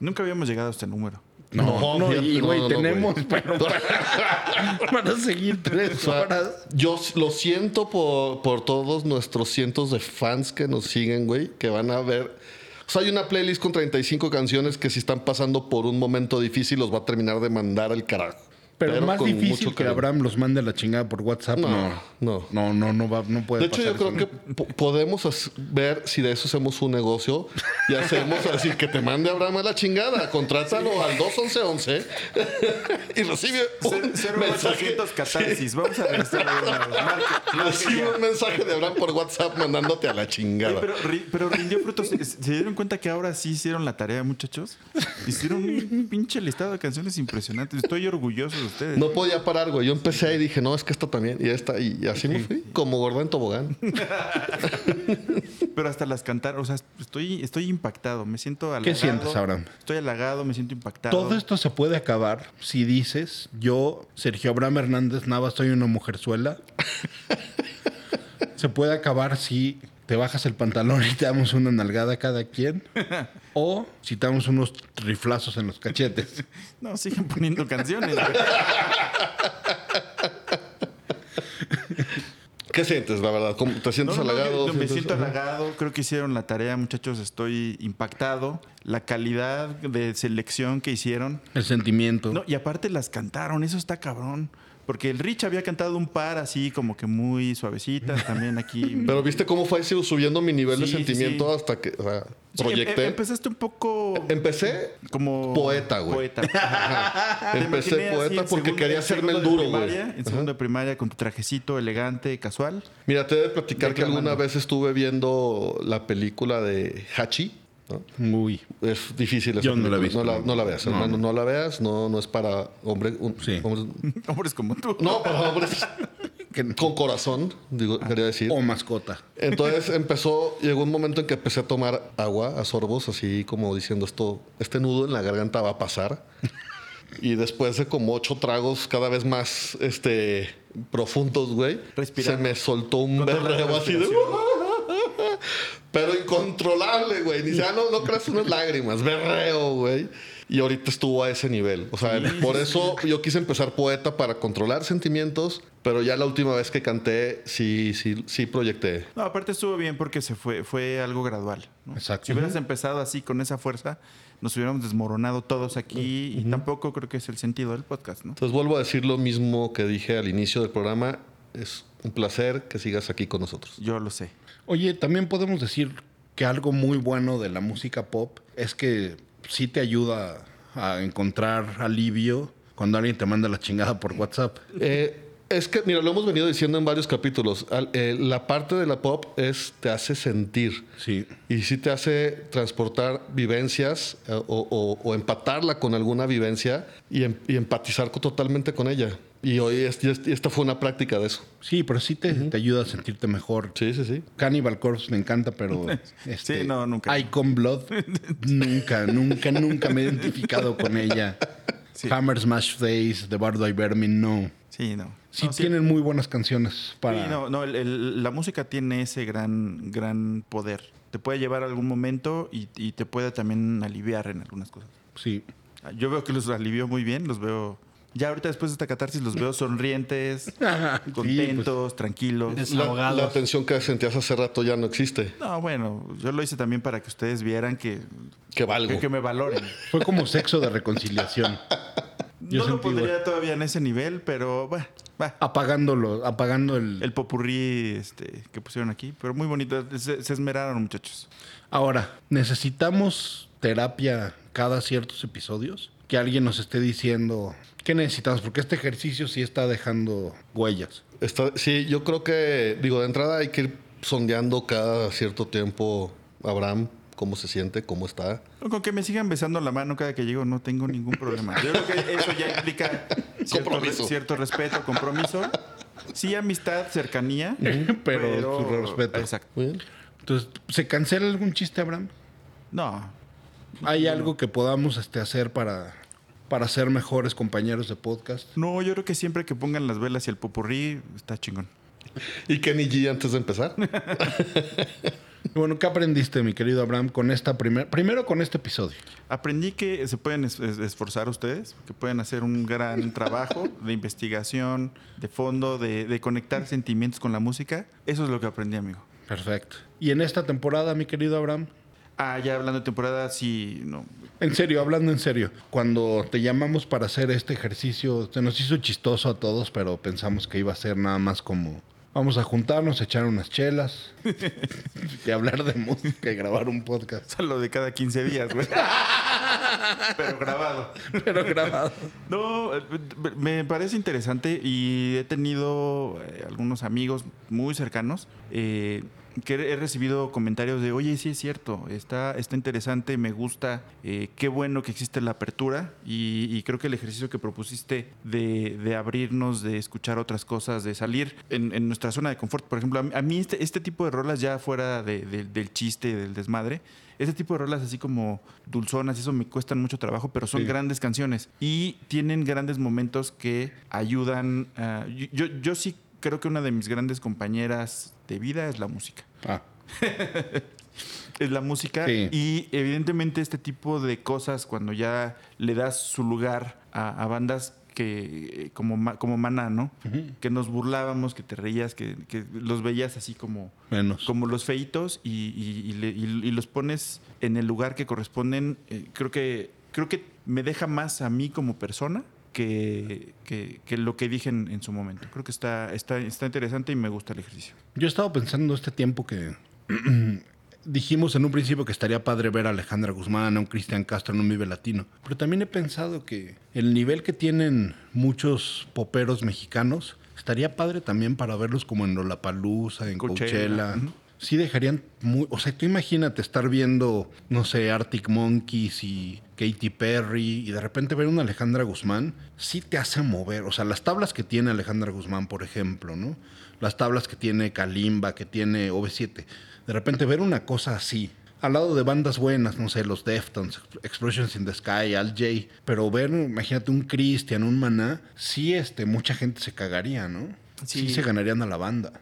Nunca habíamos llegado a este número. No, no, y güey, tenemos pero para, para [LAUGHS] seguir O tres sea, yo lo siento por, por todos nuestros cientos de fans que nos siguen, güey, que van a ver. O sea, hay una playlist con 35 canciones que si están pasando por un momento difícil los va a terminar de mandar al carajo. Pero, más con difícil que. Abraham los mande a la chingada por WhatsApp, No, no. no. No, no, no, va, no puede De hecho, yo creo eso. que po- podemos ver si de eso hacemos un negocio y hacemos así que te mande Abraham a la chingada. Contrátalo al 21111 [LAUGHS] y recibe un mensaje. 800 catarsis. Vamos a regresar a Recibe un mensaje de Abraham por WhatsApp mandándote a la chingada. pero, pero rindió frutos. ¿Se, se dieron cuenta que ahora sí hicieron la tarea, muchachos? Hicieron un pinche listado de canciones impresionantes. Estoy orgulloso ustedes. No podía parar, güey. Yo empecé y dije, no, es que esta también. Y esta, y así me fui, como gorda en tobogán. Pero hasta las cantaron. O sea, estoy, estoy impactado. Me siento halagado. ¿Qué sientes, Abraham? Estoy halagado, me siento impactado. Todo esto se puede acabar si dices, yo, Sergio Abraham Hernández Navas, soy una mujerzuela. [LAUGHS] se puede acabar si te bajas el pantalón y te damos una nalgada a cada quien. [LAUGHS] o si te damos unos riflazos en los cachetes. No, siguen poniendo canciones. ¿Qué sientes, la verdad? ¿Cómo- ¿Te sientes No, no, halagado? yo- yo me ¿Sientes- siento halagado. Creo que hicieron la tarea, muchachos. Estoy impactado. La calidad de selección que hicieron. El sentimiento. No, y aparte las cantaron. Eso está cabrón. Porque el Rich había cantado un par así como que muy suavecitas también aquí. [LAUGHS] Pero viste cómo fue así subiendo mi nivel de Sí, sentimiento sí. hasta que o sea, Sí, em- proyecté. em- empezaste un poco Empecé como Poeta, güey. Poeta. [LAUGHS] Empecé así poeta porque segundo- quería hacerme el duro, güey. En Ajá. segundo de primaria con tu trajecito elegante, casual. Mira, te he de platicar que alguna vez estuve viendo la película de Hachi. ¿No? Uy. Es difícil Yo no la visto. No la, no la veas, No. hermano. No la veas. No, no es para hombre, un- Sí. hombres. [LAUGHS] Hombres como tú. No, para hombres [LAUGHS] con corazón, digo, quería decir. O mascota. Entonces empezó, llegó un momento en que empecé a tomar agua a sorbos, así como diciendo esto, este nudo en la garganta va a pasar. [LAUGHS] Y después de como ocho tragos cada vez más este, profundos, güey, se Respirando. me soltó un berreo así de... Pero incontrolable, güey. Ni siquiera no, no creas unas lágrimas, berreo, güey. Y ahorita estuvo a ese nivel. O sea, por eso yo quise empezar poeta para controlar sentimientos, pero ya la última vez que canté, sí, sí, sí proyecté. No, aparte estuvo bien porque se fue, fue algo gradual. ¿no? Exacto. Si hubieras empezado así con esa fuerza, nos hubiéramos desmoronado todos aquí y tampoco creo que es el sentido del podcast, ¿no? Entonces vuelvo a decir lo mismo que dije al inicio del programa. Es un placer que sigas aquí con nosotros. Yo lo sé. Oye, también podemos decir que algo muy bueno de la música pop es que sí te ayuda a encontrar alivio cuando alguien te manda la chingada por WhatsApp. Eh, es que, mira, lo hemos venido diciendo en varios capítulos. Al- eh, la parte de la pop es te hace sentir. Sí. Y sí te hace transportar vivencias eh, o, o- o empatarla con alguna vivencia y, em- y empatizar totalmente con ella. Y hoy es- y es- y esta fue una práctica de eso. Sí, pero sí te, te ayuda a sentirte mejor. Sí, sí, sí. Cannibal Corpse me encanta, pero [LAUGHS] este, Sí, no, nunca. Icon Blood, [LAUGHS] nunca, nunca, nunca me he identificado con ella. Sí. Hammer Smash Face, The Bardo I Vermin, no. Sí, no. Sí No, tienen muy buenas canciones para... Sí, no, no, el- el- la música tiene ese gran, gran poder. Te puede llevar a algún momento y, y te puede también aliviar en algunas cosas. Sí. Yo veo que los alivió muy bien, los veo... Ya ahorita después de esta catarsis los veo sonrientes, [LAUGHS] contentos, tranquilos. La, Desahogados. la tensión que sentías hace rato ya no existe. No, bueno, yo lo hice también para que ustedes vieran que, Que valgo. que, que me valoren. [LAUGHS] Fue como sexo de reconciliación. [LAUGHS] Yo no lo pondría todavía en ese nivel, pero bueno, va. Apagándolo, apagando el... El popurrí este, que pusieron aquí, pero muy bonito. Se, se esmeraron, muchachos. Ahora, ¿necesitamos terapia cada ciertos episodios? Que alguien nos esté diciendo qué necesitamos, porque este ejercicio sí está dejando huellas. Está- sí, yo creo que, digo, de entrada hay que ir sondeando cada cierto tiempo, Abraham, cómo se siente, cómo está. Con que me sigan besando la mano cada que llego, no tengo ningún problema. Yo creo que eso ya implica [LAUGHS] cierto, Compromiso. re- cierto respeto, compromiso. Sí, amistad, cercanía. [LAUGHS] Pero su respeto. Exacto. Muy bien. Entonces, ¿se cancela algún chiste, Abraham? No, ¿Hay algo que podamos este, hacer para, para ser mejores compañeros de podcast? no, yo creo que siempre que pongan las velas y el popurrí, está chingón. ¿Y Kenny G antes de empezar? [LAUGHS] Bueno, ¿qué aprendiste, mi querido Abraham, con esta primer, primero con este episodio? Aprendí que se pueden es- es- esforzar ustedes, que pueden hacer un gran [LAUGHS] trabajo de investigación, de fondo, de, de conectar sentimientos con la música. Eso es lo que aprendí, amigo. Perfecto. Y en esta temporada, mi querido Abraham, Ah, ya hablando de temporada, sí, no. en serio, hablando en serio, cuando te llamamos para hacer este ejercicio, se nos hizo chistoso a todos, pero pensamos que iba a ser nada más como vamos a juntarnos, echar unas chelas [LAUGHS] y hablar de música y grabar un podcast, O sea, lo de cada 15 días, güey. [LAUGHS] Pero grabado. pero grabado. No, me parece interesante y he tenido eh, algunos amigos muy cercanos eh, que he recibido comentarios de, oye, sí es cierto, está, está interesante, me gusta, eh, qué bueno que existe la apertura y, y creo que el ejercicio que propusiste de, de abrirnos, de escuchar otras cosas, de salir en, en nuestra zona de confort, por ejemplo, a mí, a mí este, este tipo de rolas ya fuera de- de- del chiste, del desmadre, ese tipo de rolas así como dulzonas, eso me cuestan mucho trabajo, pero son Sí. grandes canciones y tienen grandes momentos que ayudan. yo, yo sí creo que una de mis grandes compañeras de vida es la música. Ah, [LAUGHS] Es la música Sí. y evidentemente este tipo de cosas cuando ya le das su lugar a, a bandas que como, Ma- como Maná, ¿no? Que nos burlábamos, que te reías, que, que los veías así como, menos. como los feitos y, y- y le- y- y los pones en el lugar que corresponden. eh, creo que creo que me deja más a mí como persona que, que- que lo que dije en, en su momento. Creo que está, está, está interesante y me gusta el ejercicio. Yo he estado pensando este tiempo que [CLEARS THROAT] dijimos en un principio que estaría padre ver a Alejandra Guzmán, a un Cristian Castro en un Vive Latino. Pero también he pensado que el nivel que tienen muchos poperos mexicanos estaría padre también para verlos como en Lollapalooza, en Coachella. Sí dejarían muy... O sea, tú imagínate estar viendo, no sé, Arctic Monkeys y Katy Perry y de repente ver una Alejandra Guzmán, sí te hace mover. O sea, las tablas que tiene Alejandra Guzmán, por ejemplo, ¿no? Las tablas que tiene Kalimba, que tiene OV7. De repente ver una cosa así, al lado de bandas buenas, no sé, los Deftones, Explosions in the Sky, Al J, pero ver, imagínate, un Christian, un Maná, sí, este, mucha gente se cagaría, ¿no? Sí, Sí. se ganarían a la banda.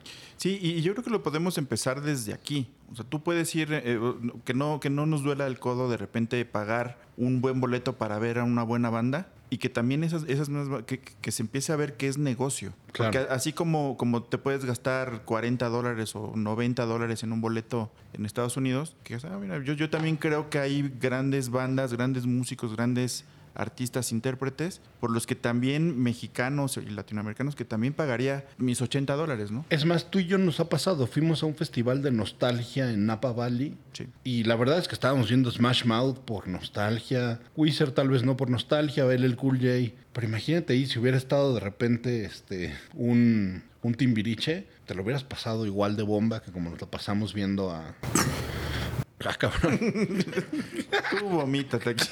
Sí, y yo creo que lo podemos empezar desde aquí. O sea, tú puedes ir, eh, que, no, que no nos duela el codo de repente pagar un buen boleto para ver a una buena banda y que también esas, esas mismas que, que se empiece a ver que es negocio. Claro. Porque así como, como te puedes gastar 40 dólares o 90 dólares en un boleto en Estados Unidos, que ah, mira, yo, yo también creo que hay grandes bandas, grandes músicos, grandes artistas, intérpretes, por los que también mexicanos y latinoamericanos que también pagaría mis 80 dólares, ¿no? Es más, tú y yo nos ha pasado. Fuimos a un festival de nostalgia en Napa Valley. Sí. Y la verdad es que estábamos viendo Smash Mouth por nostalgia. Wizard tal vez no por nostalgia. el Cool J. Pero imagínate ahí si hubiera estado de repente este, un, un Timbiriche. Te lo hubieras pasado igual de bomba que como nos lo pasamos viendo a... Ah, cabrón. [LAUGHS] Tú vomítate aquí.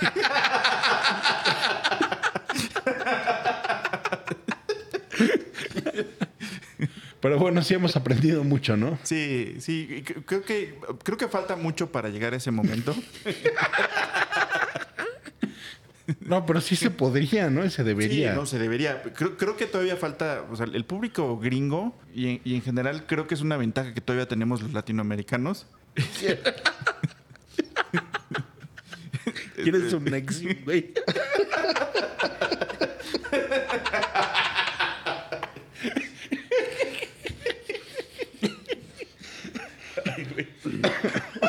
Pero bueno, sí hemos aprendido mucho, ¿no? Sí, sí, creo que creo que falta mucho para llegar a ese momento. No, pero sí se podría, ¿no? Y se debería. Sí, no se debería. Creo, creo que todavía falta, o sea, el público gringo y en, y en general creo que es una ventaja que todavía tenemos los latinoamericanos. [LAUGHS] ¿Quieres un Nexi, güey?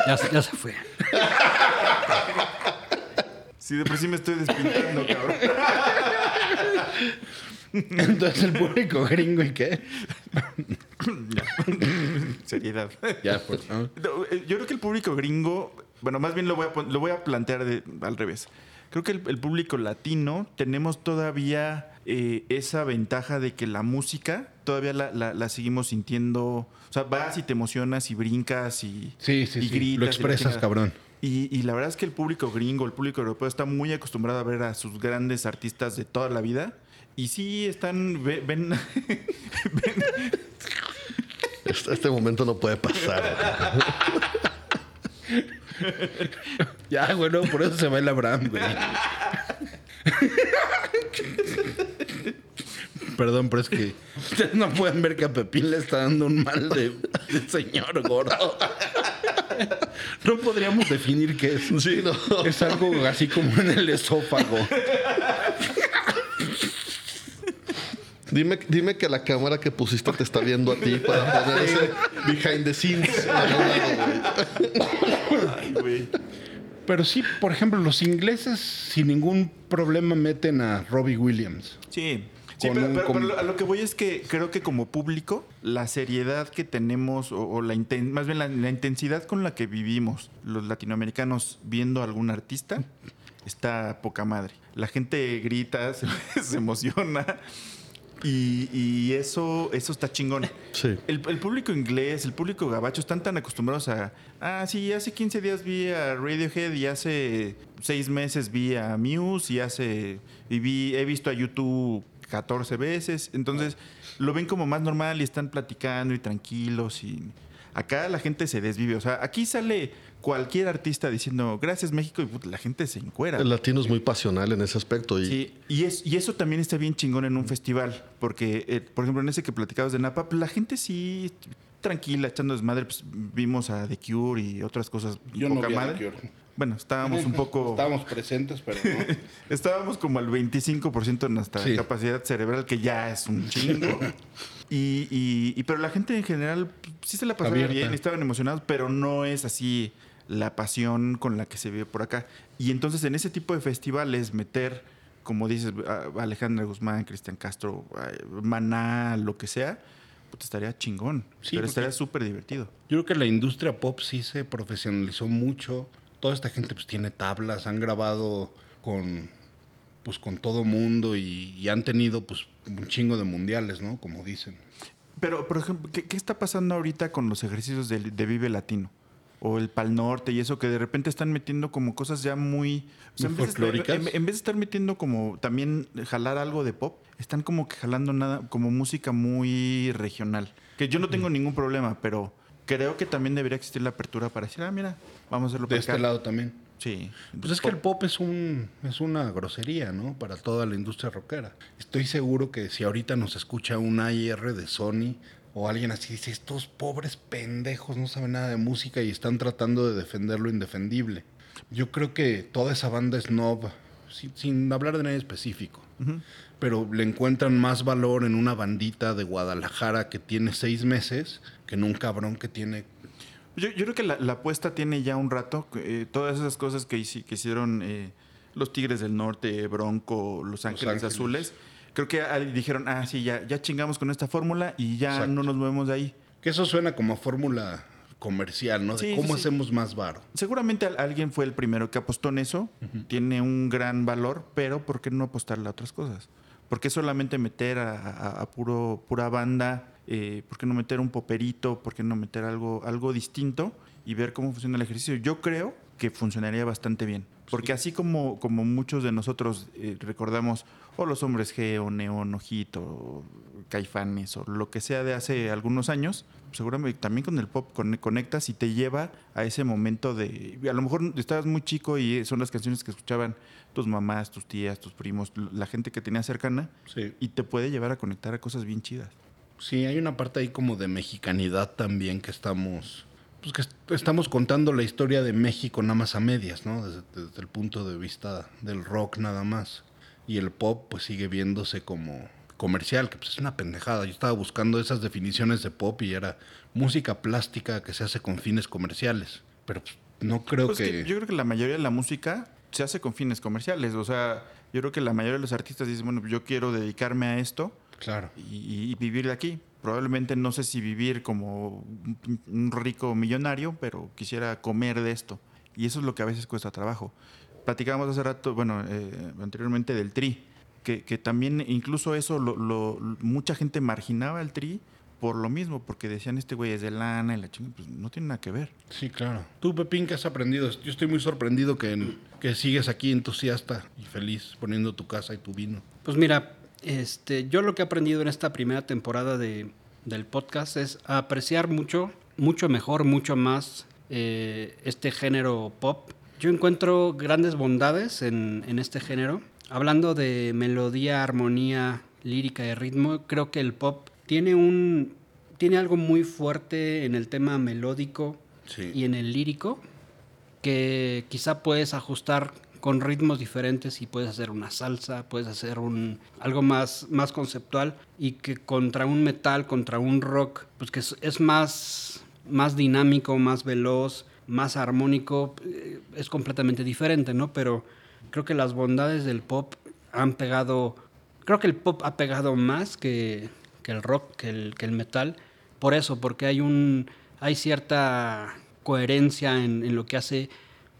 Ya, se- ya se fue. Sí, de por sí me estoy despintando, cabrón. Entonces el público gringo y qué? Ya. Seriedad. Ya, pues, ¿no? No, eh, Yo creo que el público gringo, bueno, más bien lo voy a, pon- lo voy a plantear de- al revés. Creo que el, el público latino tenemos todavía eh, esa ventaja de que la música todavía la, la- la seguimos sintiendo. O sea, vas y te emocionas y brincas y, Sí, sí, y sí. gritas. Lo y expresas, cabrón. Y, y la verdad es que el público gringo, el público europeo está muy acostumbrado a ver a sus grandes artistas de toda la vida. Y sí están, ve- ven, [LAUGHS] Este, este momento no puede pasar. [LAUGHS] [LAUGHS] Ya, bueno, por eso se va el Abraham, güey. Perdón, pero es que ustedes no pueden ver que a Pepín le está dando un mal de, de señor gordo. No podríamos definir qué es. Sí, no. Es algo así como en el esófago. Dime, dime que la cámara que pusiste te está viendo a ti para [LAUGHS] poner ese behind the scenes. [LAUGHS] Ay, güey. Pero sí, por ejemplo, los ingleses sin ningún problema meten a Robbie Williams. Sí. Pero, un pero- com- pero lo- a lo que voy es que creo que como público, la seriedad que tenemos, o, o la inten- más bien la, la intensidad con la que vivimos los latinoamericanos viendo a algún artista, está poca madre. La gente grita, [LAUGHS] se, se emociona. Y, y eso, eso está chingón. Sí. El, el público inglés, el público gabacho están tan acostumbrados a. Ah, sí, hace 15 días vi a Radiohead y hace 6 meses vi a Muse y hace. Y vi, he visto a YouTube 14 veces. Entonces lo ven como más normal y están platicando y tranquilos. Y acá la gente se desvive. O sea, aquí sale cualquier artista diciendo gracias México y la gente se encuera. El latino es muy pasional en ese aspecto. Y Sí, y, es, y eso también está bien chingón en un festival, porque, eh, por ejemplo, en ese que platicabas de Napa, pues, la gente sí tranquila, echando desmadre, pues vimos a The Cure y otras cosas Yo no poca a madre. The Cure. Bueno, estábamos un poco... [LAUGHS] Estábamos presentes, pero no. [LAUGHS] Estábamos como al 25% de nuestra Sí. capacidad cerebral, que ya es un chingo. [LAUGHS] y, y- y- pero la gente en general pues, sí se la pasaba bien, estaban emocionados, pero no es así la pasión con la que se ve por acá. Y entonces en ese tipo de festivales meter como dices, Alejandra Guzmán, Cristian Castro, Maná, lo que sea, pues estaría chingón. Sí, pero estaría súper divertido. Yo creo que la industria pop sí se profesionalizó mucho. Toda esta gente pues tiene tablas, han grabado con pues con todo mundo y, y han tenido pues un chingo de mundiales, ¿no? Como dicen. Pero, por ejemplo, ¿qué, qué está pasando ahorita con los ejercicios de, de Vive Latino? O el Pal Norte y eso, que de repente están metiendo como cosas ya muy... Muy en, vez de estar, folclóricas. en- en vez de estar metiendo como también jalar algo de pop, están como que jalando nada, como música muy regional. Que yo no tengo ningún problema, pero creo que también debería existir la apertura para decir, ah, mira, vamos a hacerlo De este acá. lado también. Sí. Pues es que el pop es un es una grosería, ¿no? Para toda la industria rockera. Estoy seguro que si ahorita nos escucha un AIR de Sony o alguien así dice, estos pobres pendejos no saben nada de música y están tratando de defender lo indefendible. Yo creo que toda esa banda snob, sin, sin hablar de nadie específico, pero le encuentran más valor en una bandita de Guadalajara que tiene seis meses que en un cabrón que tiene Yo, yo creo que la, la apuesta tiene ya un rato. eh, todas esas cosas que, que hicieron eh, los Tigres del Norte, Bronco, Los Ángeles, Ángeles. Azules, creo que dijeron, ah, sí, ya, ya chingamos con esta fórmula y ya Exacto. no nos movemos de ahí. Que eso suena como a fórmula comercial, ¿no? De cómo sí, hacemos más varo. Seguramente al- alguien fue el primero que apostó en eso, tiene un gran valor, pero ¿por qué no apostarle a otras cosas? ¿Por qué solamente meter a, a- a puro, pura banda? Eh, ¿Por qué no meter un poperito? ¿Por qué no meter algo, algo distinto y ver cómo funciona el ejercicio? Yo creo que funcionaría bastante bien. Porque así como, como muchos de nosotros eh, recordamos o los hombres G o Neon, Ojito, o Caifanes o lo que sea de hace algunos años, seguramente también con el pop con- conectas y te lleva a ese momento de... A lo mejor estabas muy chico y son las canciones que escuchaban tus mamás, tus tías, tus primos, la gente que tenía cercana Sí. y te puede llevar a conectar a cosas bien chidas. Sí, hay una parte ahí como de mexicanidad también que estamos. Pues que est- estamos contando la historia de México nada más a medias, ¿no? Desde, desde el punto de vista del rock nada más. Y el pop pues sigue viéndose como comercial, que pues es una pendejada. Yo estaba buscando esas definiciones de pop y era música plástica que se hace con fines comerciales. Pero pues, no creo Pues que... que yo creo que la mayoría de la música se hace con fines comerciales. O sea, yo creo que la mayoría de los artistas dicen, bueno, yo quiero dedicarme a esto Claro. y, y vivir de aquí. Probablemente no sé si vivir como un, un rico millonario, pero quisiera comer de esto. Y eso es lo que a veces cuesta trabajo. Platicábamos hace rato, bueno, eh, anteriormente del tri, que, que también incluso eso, lo, lo- mucha gente marginaba el tri por lo mismo, porque decían, este güey es de lana y la chinga, pues no tiene nada que ver. Sí, claro. Tú, Pepín, ¿qué has aprendido? Yo estoy muy sorprendido que, que sigues aquí entusiasta y feliz poniendo tu casa y tu vino. Pues mira, este, yo lo que he aprendido en esta primera temporada de, del podcast es apreciar mucho, mucho mejor, mucho más eh, este género pop. Yo encuentro grandes bondades en, en este género. Hablando de melodía, armonía, lírica y ritmo, creo que el pop tiene un tiene algo muy fuerte en el tema melódico Sí. y en el lírico que quizá puedes ajustar con ritmos diferentes y puedes hacer una salsa, puedes hacer un algo más, más conceptual y que contra un metal, contra un rock, pues que es, es más, más dinámico, más veloz, más armónico, eh, es completamente diferente, ¿no? Pero creo que las bondades del pop han pegado, creo que el pop ha pegado más que, que el rock, que el, que el metal, por eso, porque hay un, hay cierta coherencia en, en lo que hace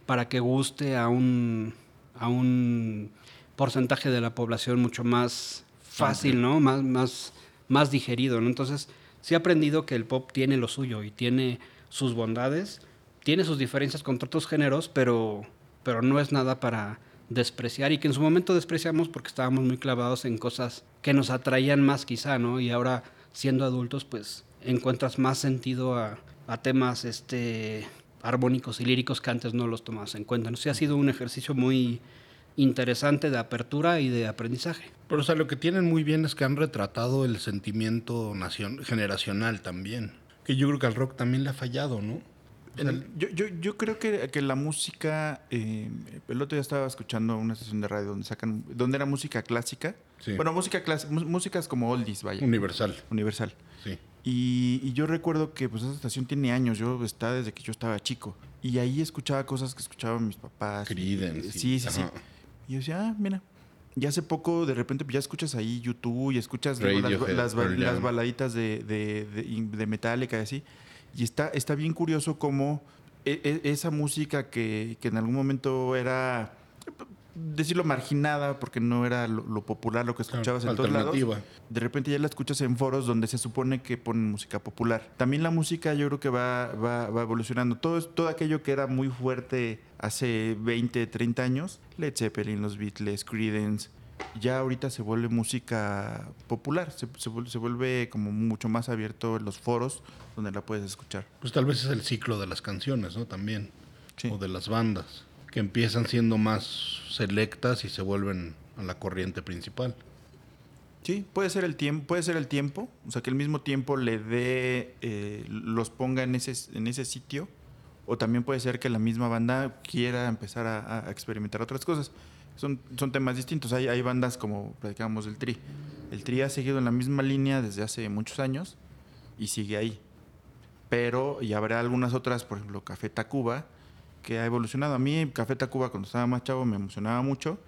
para que guste a un, a un porcentaje de la población mucho más fácil, ¿no? Más, más, más digerido, ¿no? Entonces, sí he aprendido que el pop tiene lo suyo y tiene sus bondades, tiene sus diferencias contra otros géneros, pero, pero no es nada para despreciar y que en su momento despreciamos porque estábamos muy clavados en cosas que nos atraían más quizá, ¿no? Y ahora, siendo adultos, pues encuentras más sentido a, temas este, armónicos y líricos que antes no los tomabas en cuenta. ¿no? Sí ha sido un ejercicio muy interesante de apertura y de aprendizaje. Pero, o sea, lo que tienen muy bien es que han retratado el sentimiento nacion- generacional también. Que yo creo que al rock también le ha fallado, ¿no? Yo, yo, yo creo que, que la música, eh, el otro día estaba escuchando una estación de radio donde sacan, donde era música clásica. Sí. Bueno, música clásica, músicas como oldies, vaya. universal. Universal. Sí. Y, y yo recuerdo que pues esa estación tiene años, yo estaba desde que yo estaba chico. Y ahí escuchaba cosas que escuchaban mis papás. Creedence y- Sí, sí, sí. Y yo decía, ah, mira. Y hace poco, de repente, ya escuchas ahí YouTube y escuchas las, las, baladitas de, de, de, de Metallica y así. Y está, está bien curioso cómo e- e- esa música que, que en algún momento era, decirlo, marginada, porque no era lo, lo popular, lo que escuchabas en todos lados. De repente ya la escuchas en foros donde se supone que ponen música popular. También la música yo creo que va, va, va evolucionando. Todo, todo aquello que era muy fuerte hace 20, 30 años, Led Zeppelin, los Beatles, Creedence, ya ahorita se vuelve música popular. Se, se vuelve, se vuelve como mucho más abierto en los foros donde la puedes escuchar. Pues tal vez es el ciclo de las canciones, ¿no? También. Sí. O de las bandas. Que empiezan siendo más selectas y se vuelven a la corriente principal. Sí, puede ser el tiempo, puede ser el tiempo, o sea que el mismo tiempo le dé, eh, los ponga en ese, en ese sitio, o también puede ser que la misma banda quiera empezar a, a experimentar otras cosas. Son, temas distintos. Hay, bandas como platicábamos del Tri. El Tri ha seguido en la misma línea desde hace muchos años y sigue ahí. Pero y habrá algunas otras, por ejemplo, Café Tacuba, que ha evolucionado. A mí Café Tacuba cuando estaba más chavo me emocionaba mucho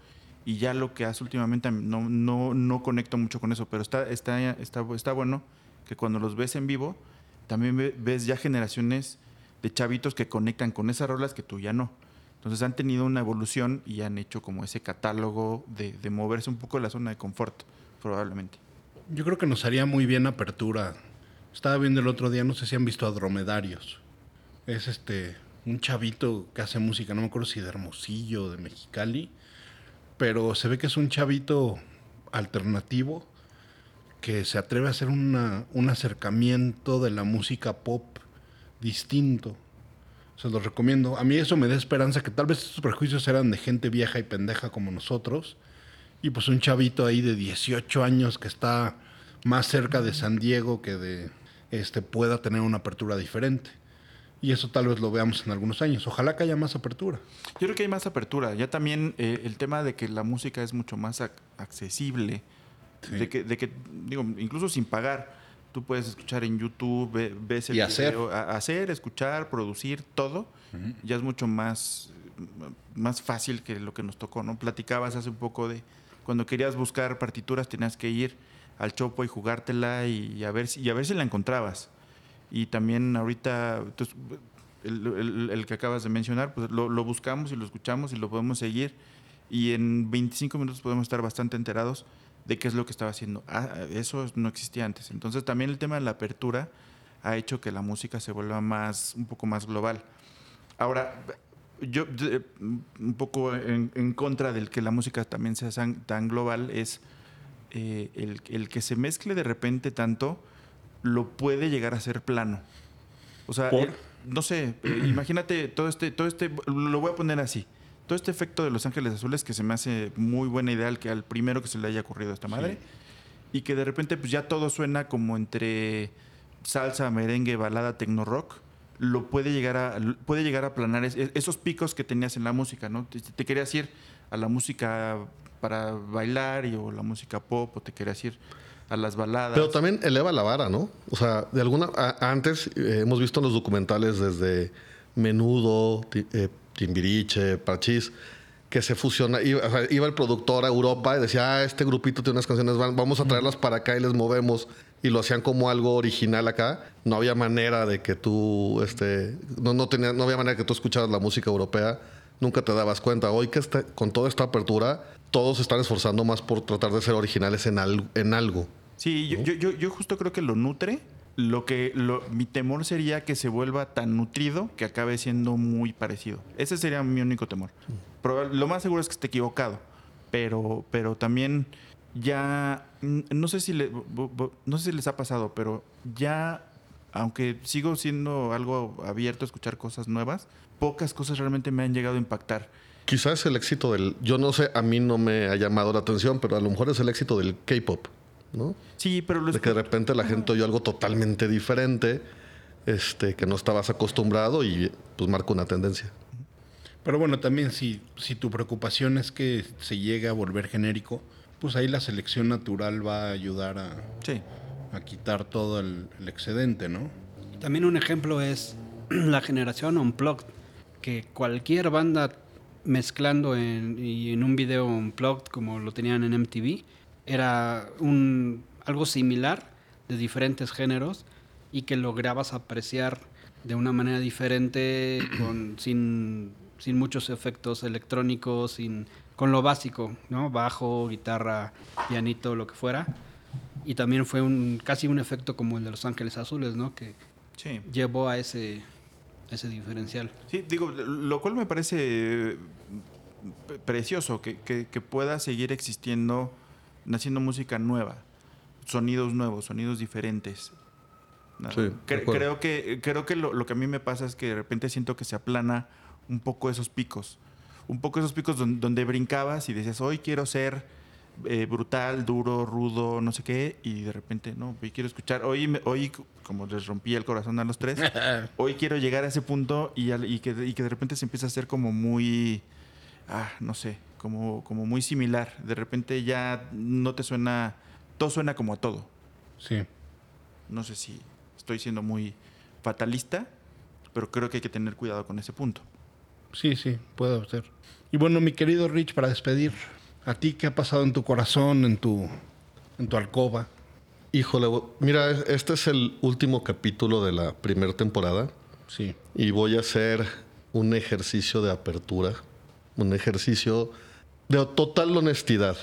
y ya lo que hace últimamente no, no, no conecto mucho con eso, pero está, está, está, está bueno que cuando los ves en vivo también ve- ves ya generaciones de chavitos que conectan con esas rolas que tú ya no. Entonces han tenido una evolución y han hecho como ese catálogo de, de moverse un poco de la zona de confort, probablemente. Yo creo que nos haría muy bien apertura. Estaba viendo el otro día, no sé si han visto a Dromedarios. Es este un chavito que hace música, no me acuerdo si de Hermosillo, de Mexicali, pero se ve que es un chavito alternativo que se atreve a hacer una- un acercamiento de la música pop distinto. Se los recomiendo. A mí eso me da esperanza que tal vez estos prejuicios eran de gente vieja y pendeja como nosotros. Y pues un chavito ahí de 18 años que está más cerca de San Diego que de este pueda tener una apertura diferente. Y eso tal vez lo veamos en algunos años. Ojalá que haya más apertura. Yo creo que hay más apertura. Ya también eh, el tema de que la música es mucho más ac- accesible. Sí. De, que, de que, digo, incluso sin pagar, tú puedes escuchar en YouTube, ve- ves el Y hacer. video, a- hacer, escuchar, producir, todo. Ya es mucho más, más fácil que lo que nos tocó, ¿no? Platicabas hace un poco de cuando querías buscar partituras tenías que ir al chopo y jugártela y, a ver si, y a ver si la encontrabas. Y también ahorita, entonces, el, el- el que acabas de mencionar, pues lo, lo buscamos y lo escuchamos y lo podemos seguir. Y en 25 minutos podemos estar bastante enterados de qué es lo que estaba haciendo. Ah, eso no existía antes. Entonces también el tema de la apertura ha hecho que la música se vuelva más, un poco más global. Ahora, yo de- un poco en, en contra del que la música también sea tan, tan global es eh, el, el que se mezcle de repente tanto lo puede llegar a ser plano. O sea, ¿Por? eh, no sé, eh, imagínate todo este, todo este, lo voy a poner así. Todo este efecto de Los Ángeles Azules que se me hace muy buena idea al, que, al primero que se le haya ocurrido a esta madre. Y que de repente pues ya todo suena como entre salsa, merengue, balada, tecno rock. Lo puede llegar a, puede llegar a aplanar es- esos picos que tenías en la música, ¿no? Te, te querías ir a la música para bailar y, o la música pop, o te querías ir a las baladas. Pero también eleva la vara, ¿no? O sea, de alguna a- antes eh, hemos visto en los documentales desde Menudo, eh, Timbiriche, Parchís, que se fusiona. Iba, o sea, iba el productor a Europa y decía, ah, este grupito tiene unas canciones, vamos a traerlas para acá y les movemos. Y lo hacían como algo original acá. No había manera de que tú, este, no, no, tenía, no había manera que tú escucharas la música europea. Nunca te dabas cuenta. Hoy que está, con toda esta apertura, todos están esforzando más por tratar de ser originales en, al- en algo. Sí, yo, yo, yo justo creo que lo nutre. Lo que lo, mi temor sería que se vuelva tan nutrido que acabe siendo muy parecido. Ese sería mi único temor. Lo más seguro es que esté equivocado, pero, pero también ya mm, no sé si le- no sé si les ha pasado, pero ya aunque sigo siendo algo abierto a escuchar cosas nuevas, pocas cosas realmente me han llegado a impactar. Quizás el éxito del. Yo no sé, a mí no me ha llamado la atención, pero a lo mejor es el éxito del K-pop, ¿no? Sí, pero lo De que de repente la gente oyó algo totalmente diferente, este, que no estabas acostumbrado y pues marca una tendencia. Pero bueno, también si, si tu preocupación es que se llegue a volver genérico, pues ahí la selección natural va a ayudar a, sí. a quitar todo el, el excedente, ¿no? También un ejemplo es [CLEARS THROAT] la generación Unplugged, que cualquier banda mezclando en, y en un video unplugged como lo tenían en MTV. Era un, algo similar de diferentes géneros y que lograbas apreciar de una manera diferente [CLEARS THROAT] con, sin, sin muchos efectos electrónicos, sin, con lo básico, ¿no? Bajo, guitarra, pianito, lo que fuera. Y también fue un casi un efecto como el de Los Ángeles Azules, ¿no? Que Sí. llevó a ese, ese diferencial. Sí, digo, lo cual me parece p- precioso, que, que- que pueda seguir existiendo, naciendo música nueva, sonidos nuevos, sonidos diferentes. ¿no? Sí, Cre- creo que, creo que lo, lo que a mí me pasa es que de repente siento que se aplana un poco esos picos. Un poco esos picos don- donde, brincabas y decías, hoy quiero ser eh, brutal, duro, rudo, no sé qué, y de repente, no, hoy quiero escuchar, hoy, me- hoy como les rompí el corazón a los tres, [LAUGHS] hoy quiero llegar a ese punto y, al- y que, y que de repente se empieza a hacer como muy, ah, no sé, como, como muy similar. De repente ya no te suena, todo suena como a todo. Sí. No sé si estoy siendo muy fatalista, pero creo que hay que tener cuidado con ese punto. Sí, sí, puede ser. Y bueno, mi querido Rich, para despedir, ¿a ti qué ha pasado en tu corazón, en tu, en tu alcoba? Híjole, mira, este es el último capítulo de la primera temporada Sí. y voy a hacer un ejercicio de apertura, un ejercicio de total honestidad,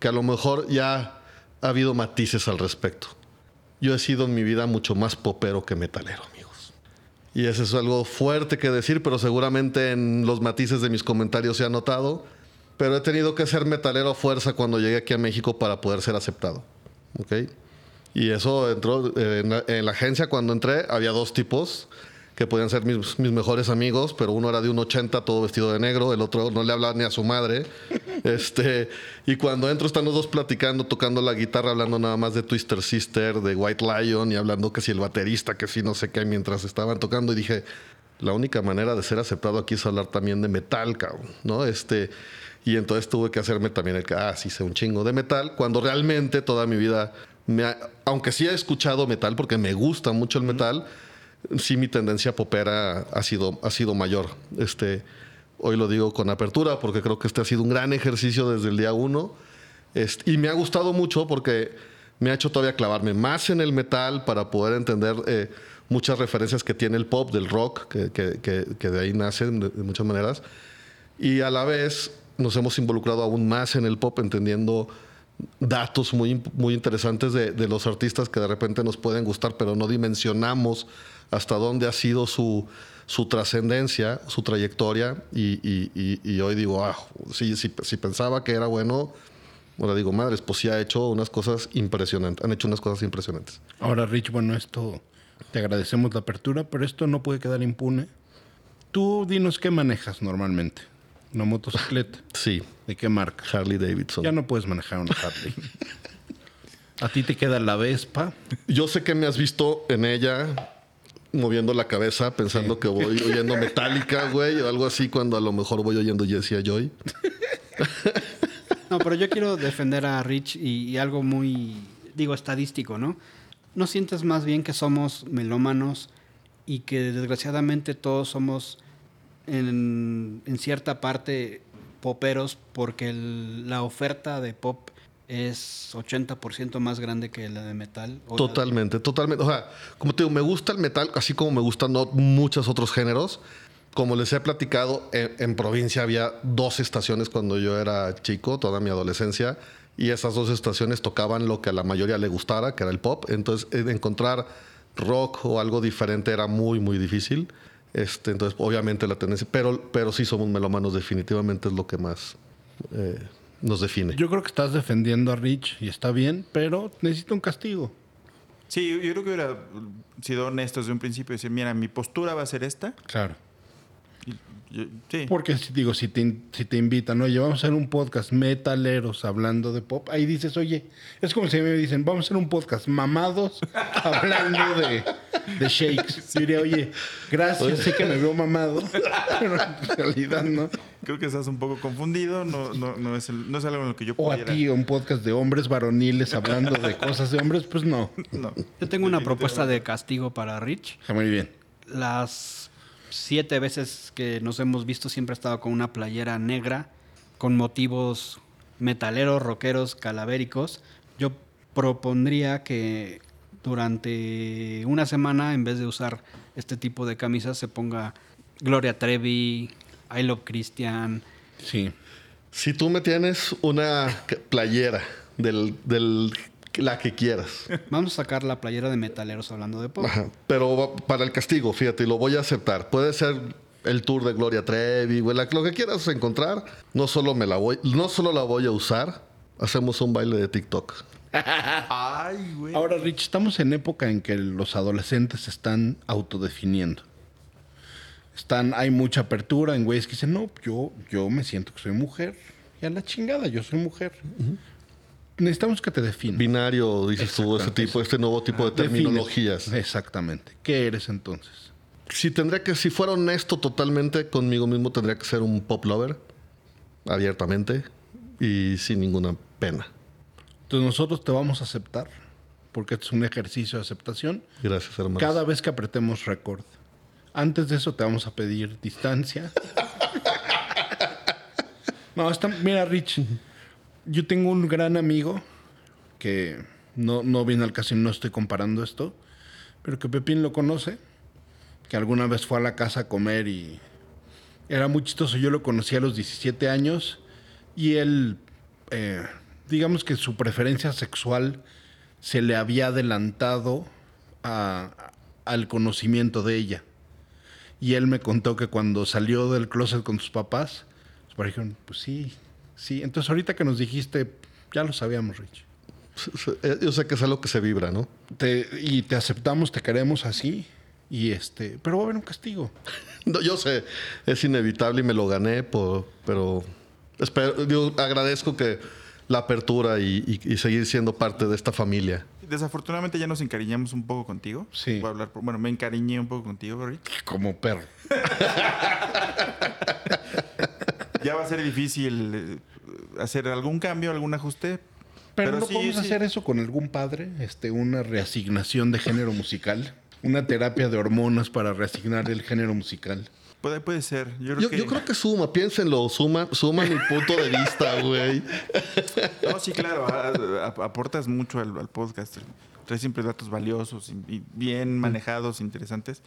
que a lo mejor ya ha habido matices al respecto. Yo he sido en mi vida mucho más popero que metalero, amigos. Y eso es algo fuerte que decir, pero seguramente en los matices de mis comentarios se ha notado. Pero he tenido que ser metalero a fuerza cuando llegué aquí a México para poder ser aceptado. ¿Ok? Y eso entró en la agencia cuando entré, había dos tipos que podían ser mis, mis mejores amigos, pero uno era de un 80 todo vestido de negro, el otro no le hablaba ni a su madre. [LAUGHS] Este, y cuando entro están los dos platicando, tocando la guitarra, hablando nada más de Twister Sister, de White Lion y hablando que si el baterista, que si no sé qué, mientras estaban tocando y dije, la única manera de ser aceptado aquí es hablar también de metal, cabrón, ¿no? Este, y entonces tuve que hacerme también el que, ah, sí sé un chingo de metal, cuando realmente toda mi vida, me ha- aunque sí he escuchado metal, porque me gusta mucho el metal, sí mi tendencia popera ha sido, ha sido mayor. Este, hoy lo digo con apertura, porque creo que este ha sido un gran ejercicio desde el día uno. Este, y me ha gustado mucho porque me ha hecho todavía clavarme más en el metal para poder entender eh, muchas referencias que tiene el pop, del rock, que, que- que- que de ahí nacen de, de muchas maneras. Y a la vez nos hemos involucrado aún más en el pop, entendiendo datos muy, muy interesantes de, de los artistas que de repente nos pueden gustar, pero no dimensionamos hasta dónde ha sido su, su trascendencia, su trayectoria. Y, y- y- y hoy digo, ah, si, si, si pensaba que era bueno, ahora digo, madres, pues sí ha hecho unas cosas impresionantes, han hecho unas cosas impresionantes. Ahora, Rich, bueno, esto te agradecemos la apertura, pero esto no puede quedar impune. Tú dinos qué manejas normalmente. Una motocicleta. [LAUGHS] Sí, ¿De qué marca? Harley Davidson. Ya no puedes manejar una Harley. [LAUGHS] A ti te queda la Vespa. Yo sé que me has visto en ella moviendo la cabeza pensando que voy oyendo Metallica, güey, o algo así cuando a lo mejor voy oyendo Jesse Joy. No, pero yo quiero defender a Rich y, y algo muy, digo, estadístico, ¿no? ¿No sientes más bien que somos melómanos y que desgraciadamente todos somos en, en cierta parte poperos porque el- la oferta de pop es 80% más grande que la de metal? o Totalmente, totalmente. O sea, como te digo, me gusta el metal, así como me gustan no- muchos otros géneros. Como les he platicado, en, en provincia había dos estaciones cuando yo era chico, toda mi adolescencia, y esas dos estaciones tocaban lo que a la mayoría le gustara, que era el pop. Entonces, eh, encontrar rock o algo diferente era muy, muy difícil. Este, entonces, obviamente la tendencia, pero, pero sí somos melómanos, definitivamente es lo que más eh, nos define. Yo creo que estás defendiendo a Rich y está bien, pero necesita un castigo. Sí, yo creo que hubiera sido honesto desde un principio y decir, mira, mi postura va a ser esta. Claro. Yo- sí. Porque si digo, si te, si te invitan, oye, vamos a hacer un podcast metaleros hablando de pop, ahí dices, oye, es como si me dicen, vamos a hacer un podcast mamados [LAUGHS] hablando de, de shakes. Yo diría, oye, gracias, sé que me veo mamado, [LAUGHS] pero en realidad no. Creo que estás un poco confundido, no, no, no, es, el- no es algo en lo que yo O a pudiera... ti, un podcast de hombres varoniles hablando de [LAUGHS] cosas de hombres, pues no. No. Yo tengo una propuesta de castigo para Rich. Está muy bien. Las siete veces que nos hemos visto siempre ha estado con una playera negra, con motivos metaleros, rockeros, calavéricos. Yo propondría que durante una semana, en vez de usar este tipo de camisas, se ponga Gloria Trevi, I Love Christian. Sí. Si tú me tienes una playera del, del- la que quieras, Vamos a sacar la playera de metaleros hablando de pop. Ajá. pero para el castigo, fíjate, lo voy a aceptar. Puede ser el tour de Gloria Trevi, güey, lo que quieras encontrar. No solo me la voy, no solo la voy a usar, hacemos un baile de TikTok. [LAUGHS] Ay, güey. Ahora, Rich, estamos en época en que los adolescentes se están autodefiniendo. Están, hay mucha apertura en güeyes que dicen, no, yo, yo me siento que soy mujer. Y a la chingada, yo soy mujer. Necesitamos que te definas. Binario, dices tú, ese tipo, este nuevo tipo de terminologías. Defines. Exactamente. ¿Qué eres entonces? Si tendría que, si fuera honesto totalmente conmigo mismo, tendría que ser un pop lover, abiertamente y sin ninguna pena. Entonces nosotros te vamos a aceptar, porque es un ejercicio de aceptación, Gracias, hermano. cada vez que apretemos récord. Antes de eso te vamos a pedir distancia. [LAUGHS] No, está, mira, Rich, yo tengo un gran amigo que no, no viene al caso no estoy comparando esto, pero que Pepín lo conoce, que alguna vez fue a la casa a comer y era muy chistoso. Yo lo conocí a los 17 años y él, eh, digamos que su preferencia sexual se le había adelantado a- al conocimiento de ella. Y él me contó que cuando salió del closet con sus papás, sus papás dijeron, pues sí, sí. Entonces ahorita que nos dijiste, ya lo sabíamos, Rich. Eh, Yo sé que es algo que se vibra, ¿no? Te- y te aceptamos, te queremos así. Y este, pero va a haber un castigo. [LAUGHS] No, yo sé, es inevitable y me lo gané, por- pero espero, digo, agradezco que la apertura y, y- y seguir siendo parte de esta familia. Desafortunadamente ya nos encariñamos un poco contigo. Sí. Voy a hablar por- bueno, me encariñé un poco contigo, Rich. Como perro. [LAUGHS] Ya va a ser difícil eh, hacer algún cambio, algún ajuste. Pero, Pero no sí, podemos sí. hacer eso con algún padre, este, una reasignación de género musical, una terapia de hormonas para reasignar el género musical. Puede, puede ser. Yo creo, Yo, que, yo creo que suma, piénsenlo, suma, suma mi punto de vista, [LAUGHS] güey. No, sí, claro. a- a- aportas mucho al, al podcast. Traes siempre datos valiosos y, y bien manejados, interesantes.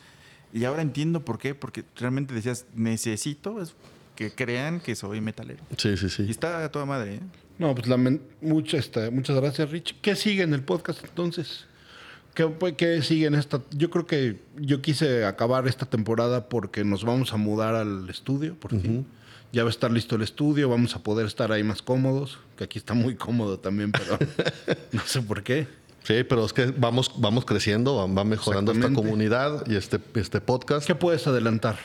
Y ahora entiendo por qué. Porque realmente decías, necesito es que crean que soy metalero. Sí, sí, Y sí. está a toda madre, ¿eh? No, pues lamen- mucha, este, muchas gracias, Rich. ¿Qué sigue en el podcast entonces? ¿Qué, qué sigue en esta? Yo creo que yo quise acabar esta temporada porque nos vamos a mudar al estudio, por fin. Ya va a estar listo el estudio, vamos a poder estar ahí más cómodos, que aquí está muy cómodo también, pero [LAUGHS] no sé por qué. Sí, pero es que vamos, vamos creciendo, va, mejorando esta comunidad y este, este podcast. ¿Qué puedes adelantar?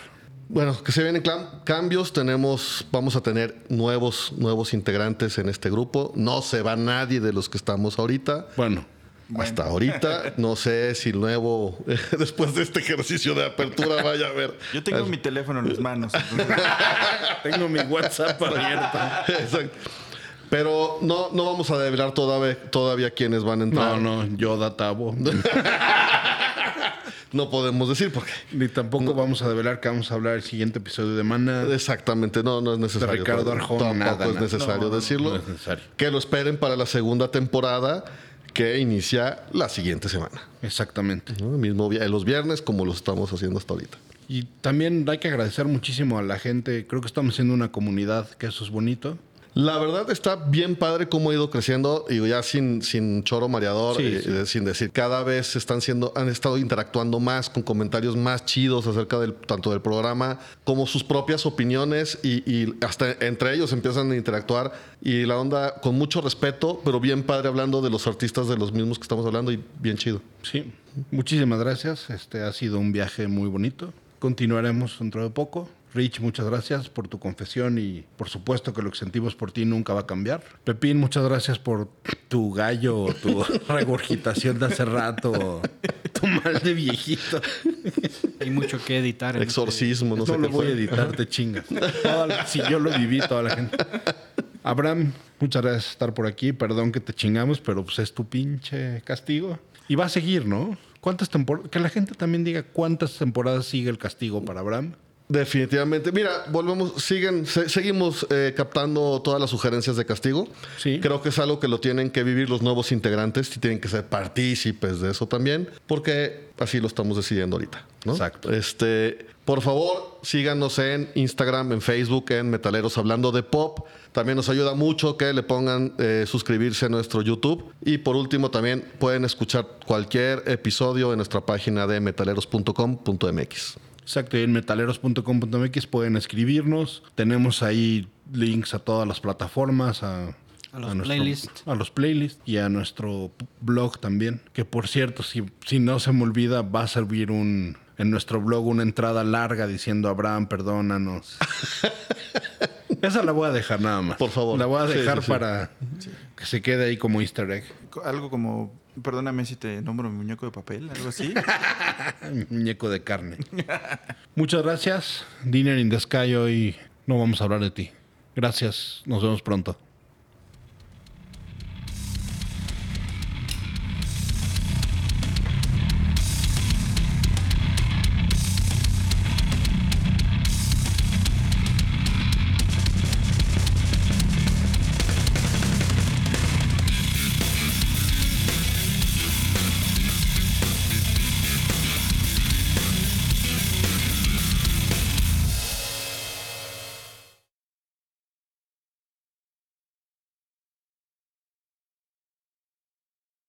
Bueno, que se vienen cambios, tenemos, vamos a tener nuevos, nuevos integrantes en este grupo. No se va nadie de los que estamos ahorita. Bueno, Hasta ahorita, no sé si nuevo, [LAUGHS] después de este ejercicio de apertura, vaya a ver. Yo tengo mi teléfono en las manos. [LAUGHS] tengo mi WhatsApp abierto. Exacto. Pero no, no vamos a develar todavía, todavía quiénes van a entrar. No, no, Yoda Tabo. No podemos decir porque. Ni tampoco vamos a develar que vamos a hablar el siguiente episodio de Mana. Exactamente, no, no es necesario. De Ricardo Arjona, Tampoco nada, es nada. necesario No, no, decirlo. no es necesario. Que lo esperen para la segunda temporada que inicia la siguiente semana. Exactamente. mismo los viernes como lo estamos haciendo hasta ahorita. Y también hay que agradecer muchísimo a la gente. Creo que estamos siendo una comunidad, que eso es bonito. La verdad está bien padre cómo ha ido creciendo y ya sin, sin choro mareador, Sí, eh, sí. eh, sin decir, cada vez están siendo, han estado interactuando más con comentarios más chidos acerca del, tanto del programa como sus propias opiniones y, y hasta entre ellos empiezan a interactuar y la onda con mucho respeto, pero bien padre hablando de los artistas de los mismos que estamos hablando y bien chido. Sí. Muchísimas gracias. Este ha sido un viaje muy bonito. Continuaremos dentro de poco. Rich, muchas gracias por tu confesión y por supuesto que lo que sentimos por ti nunca va a cambiar. Pepín, muchas gracias por tu gallo, tu [LAUGHS] regurgitación de hace rato, [LAUGHS] tu mal de viejito. Hay mucho que editar. en este- Exorcismo, no, No, sé lo qué voy a editar, te chingas. La- si yo lo viví, toda la gente. Abraham, muchas gracias por estar por aquí. Perdón que te chingamos, pero pues es tu pinche castigo. Y va a seguir, ¿no? ¿Cuántas temporadas? Que la gente también diga cuántas temporadas sigue el castigo para Abraham. Definitivamente. Mira, volvemos, siguen, se- seguimos eh, captando todas las sugerencias de castigo. Sí. Creo que es algo que lo tienen que vivir los nuevos integrantes y tienen que ser partícipes de eso también, porque así lo estamos decidiendo ahorita. ¿no? Exacto. Este, por favor, síganos en Instagram, en Facebook, en Metaleros Hablando de Pop. También nos ayuda mucho que le pongan eh, suscribirse a nuestro YouTube. Y por último, también pueden escuchar cualquier episodio en nuestra página de metaleros.com.mx. Exacto, y en metaleros.com.mx pueden escribirnos. Tenemos ahí links a todas las plataformas, a, A los playlists. A los playlists y a nuestro blog también. Que por cierto, si, si no se me olvida, va a servir un en nuestro blog una entrada larga diciendo Abraham, perdónanos. [LAUGHS] Esa la voy a dejar nada más. Por favor. La voy a dejar sí, sí. para que se quede ahí como easter egg. Algo como, perdóname si te nombro mi muñeco de papel, algo así. [LAUGHS] Muñeco de carne. Muchas gracias. Dinner in the Sky hoy no vamos a hablar de ti. Gracias. Nos vemos pronto.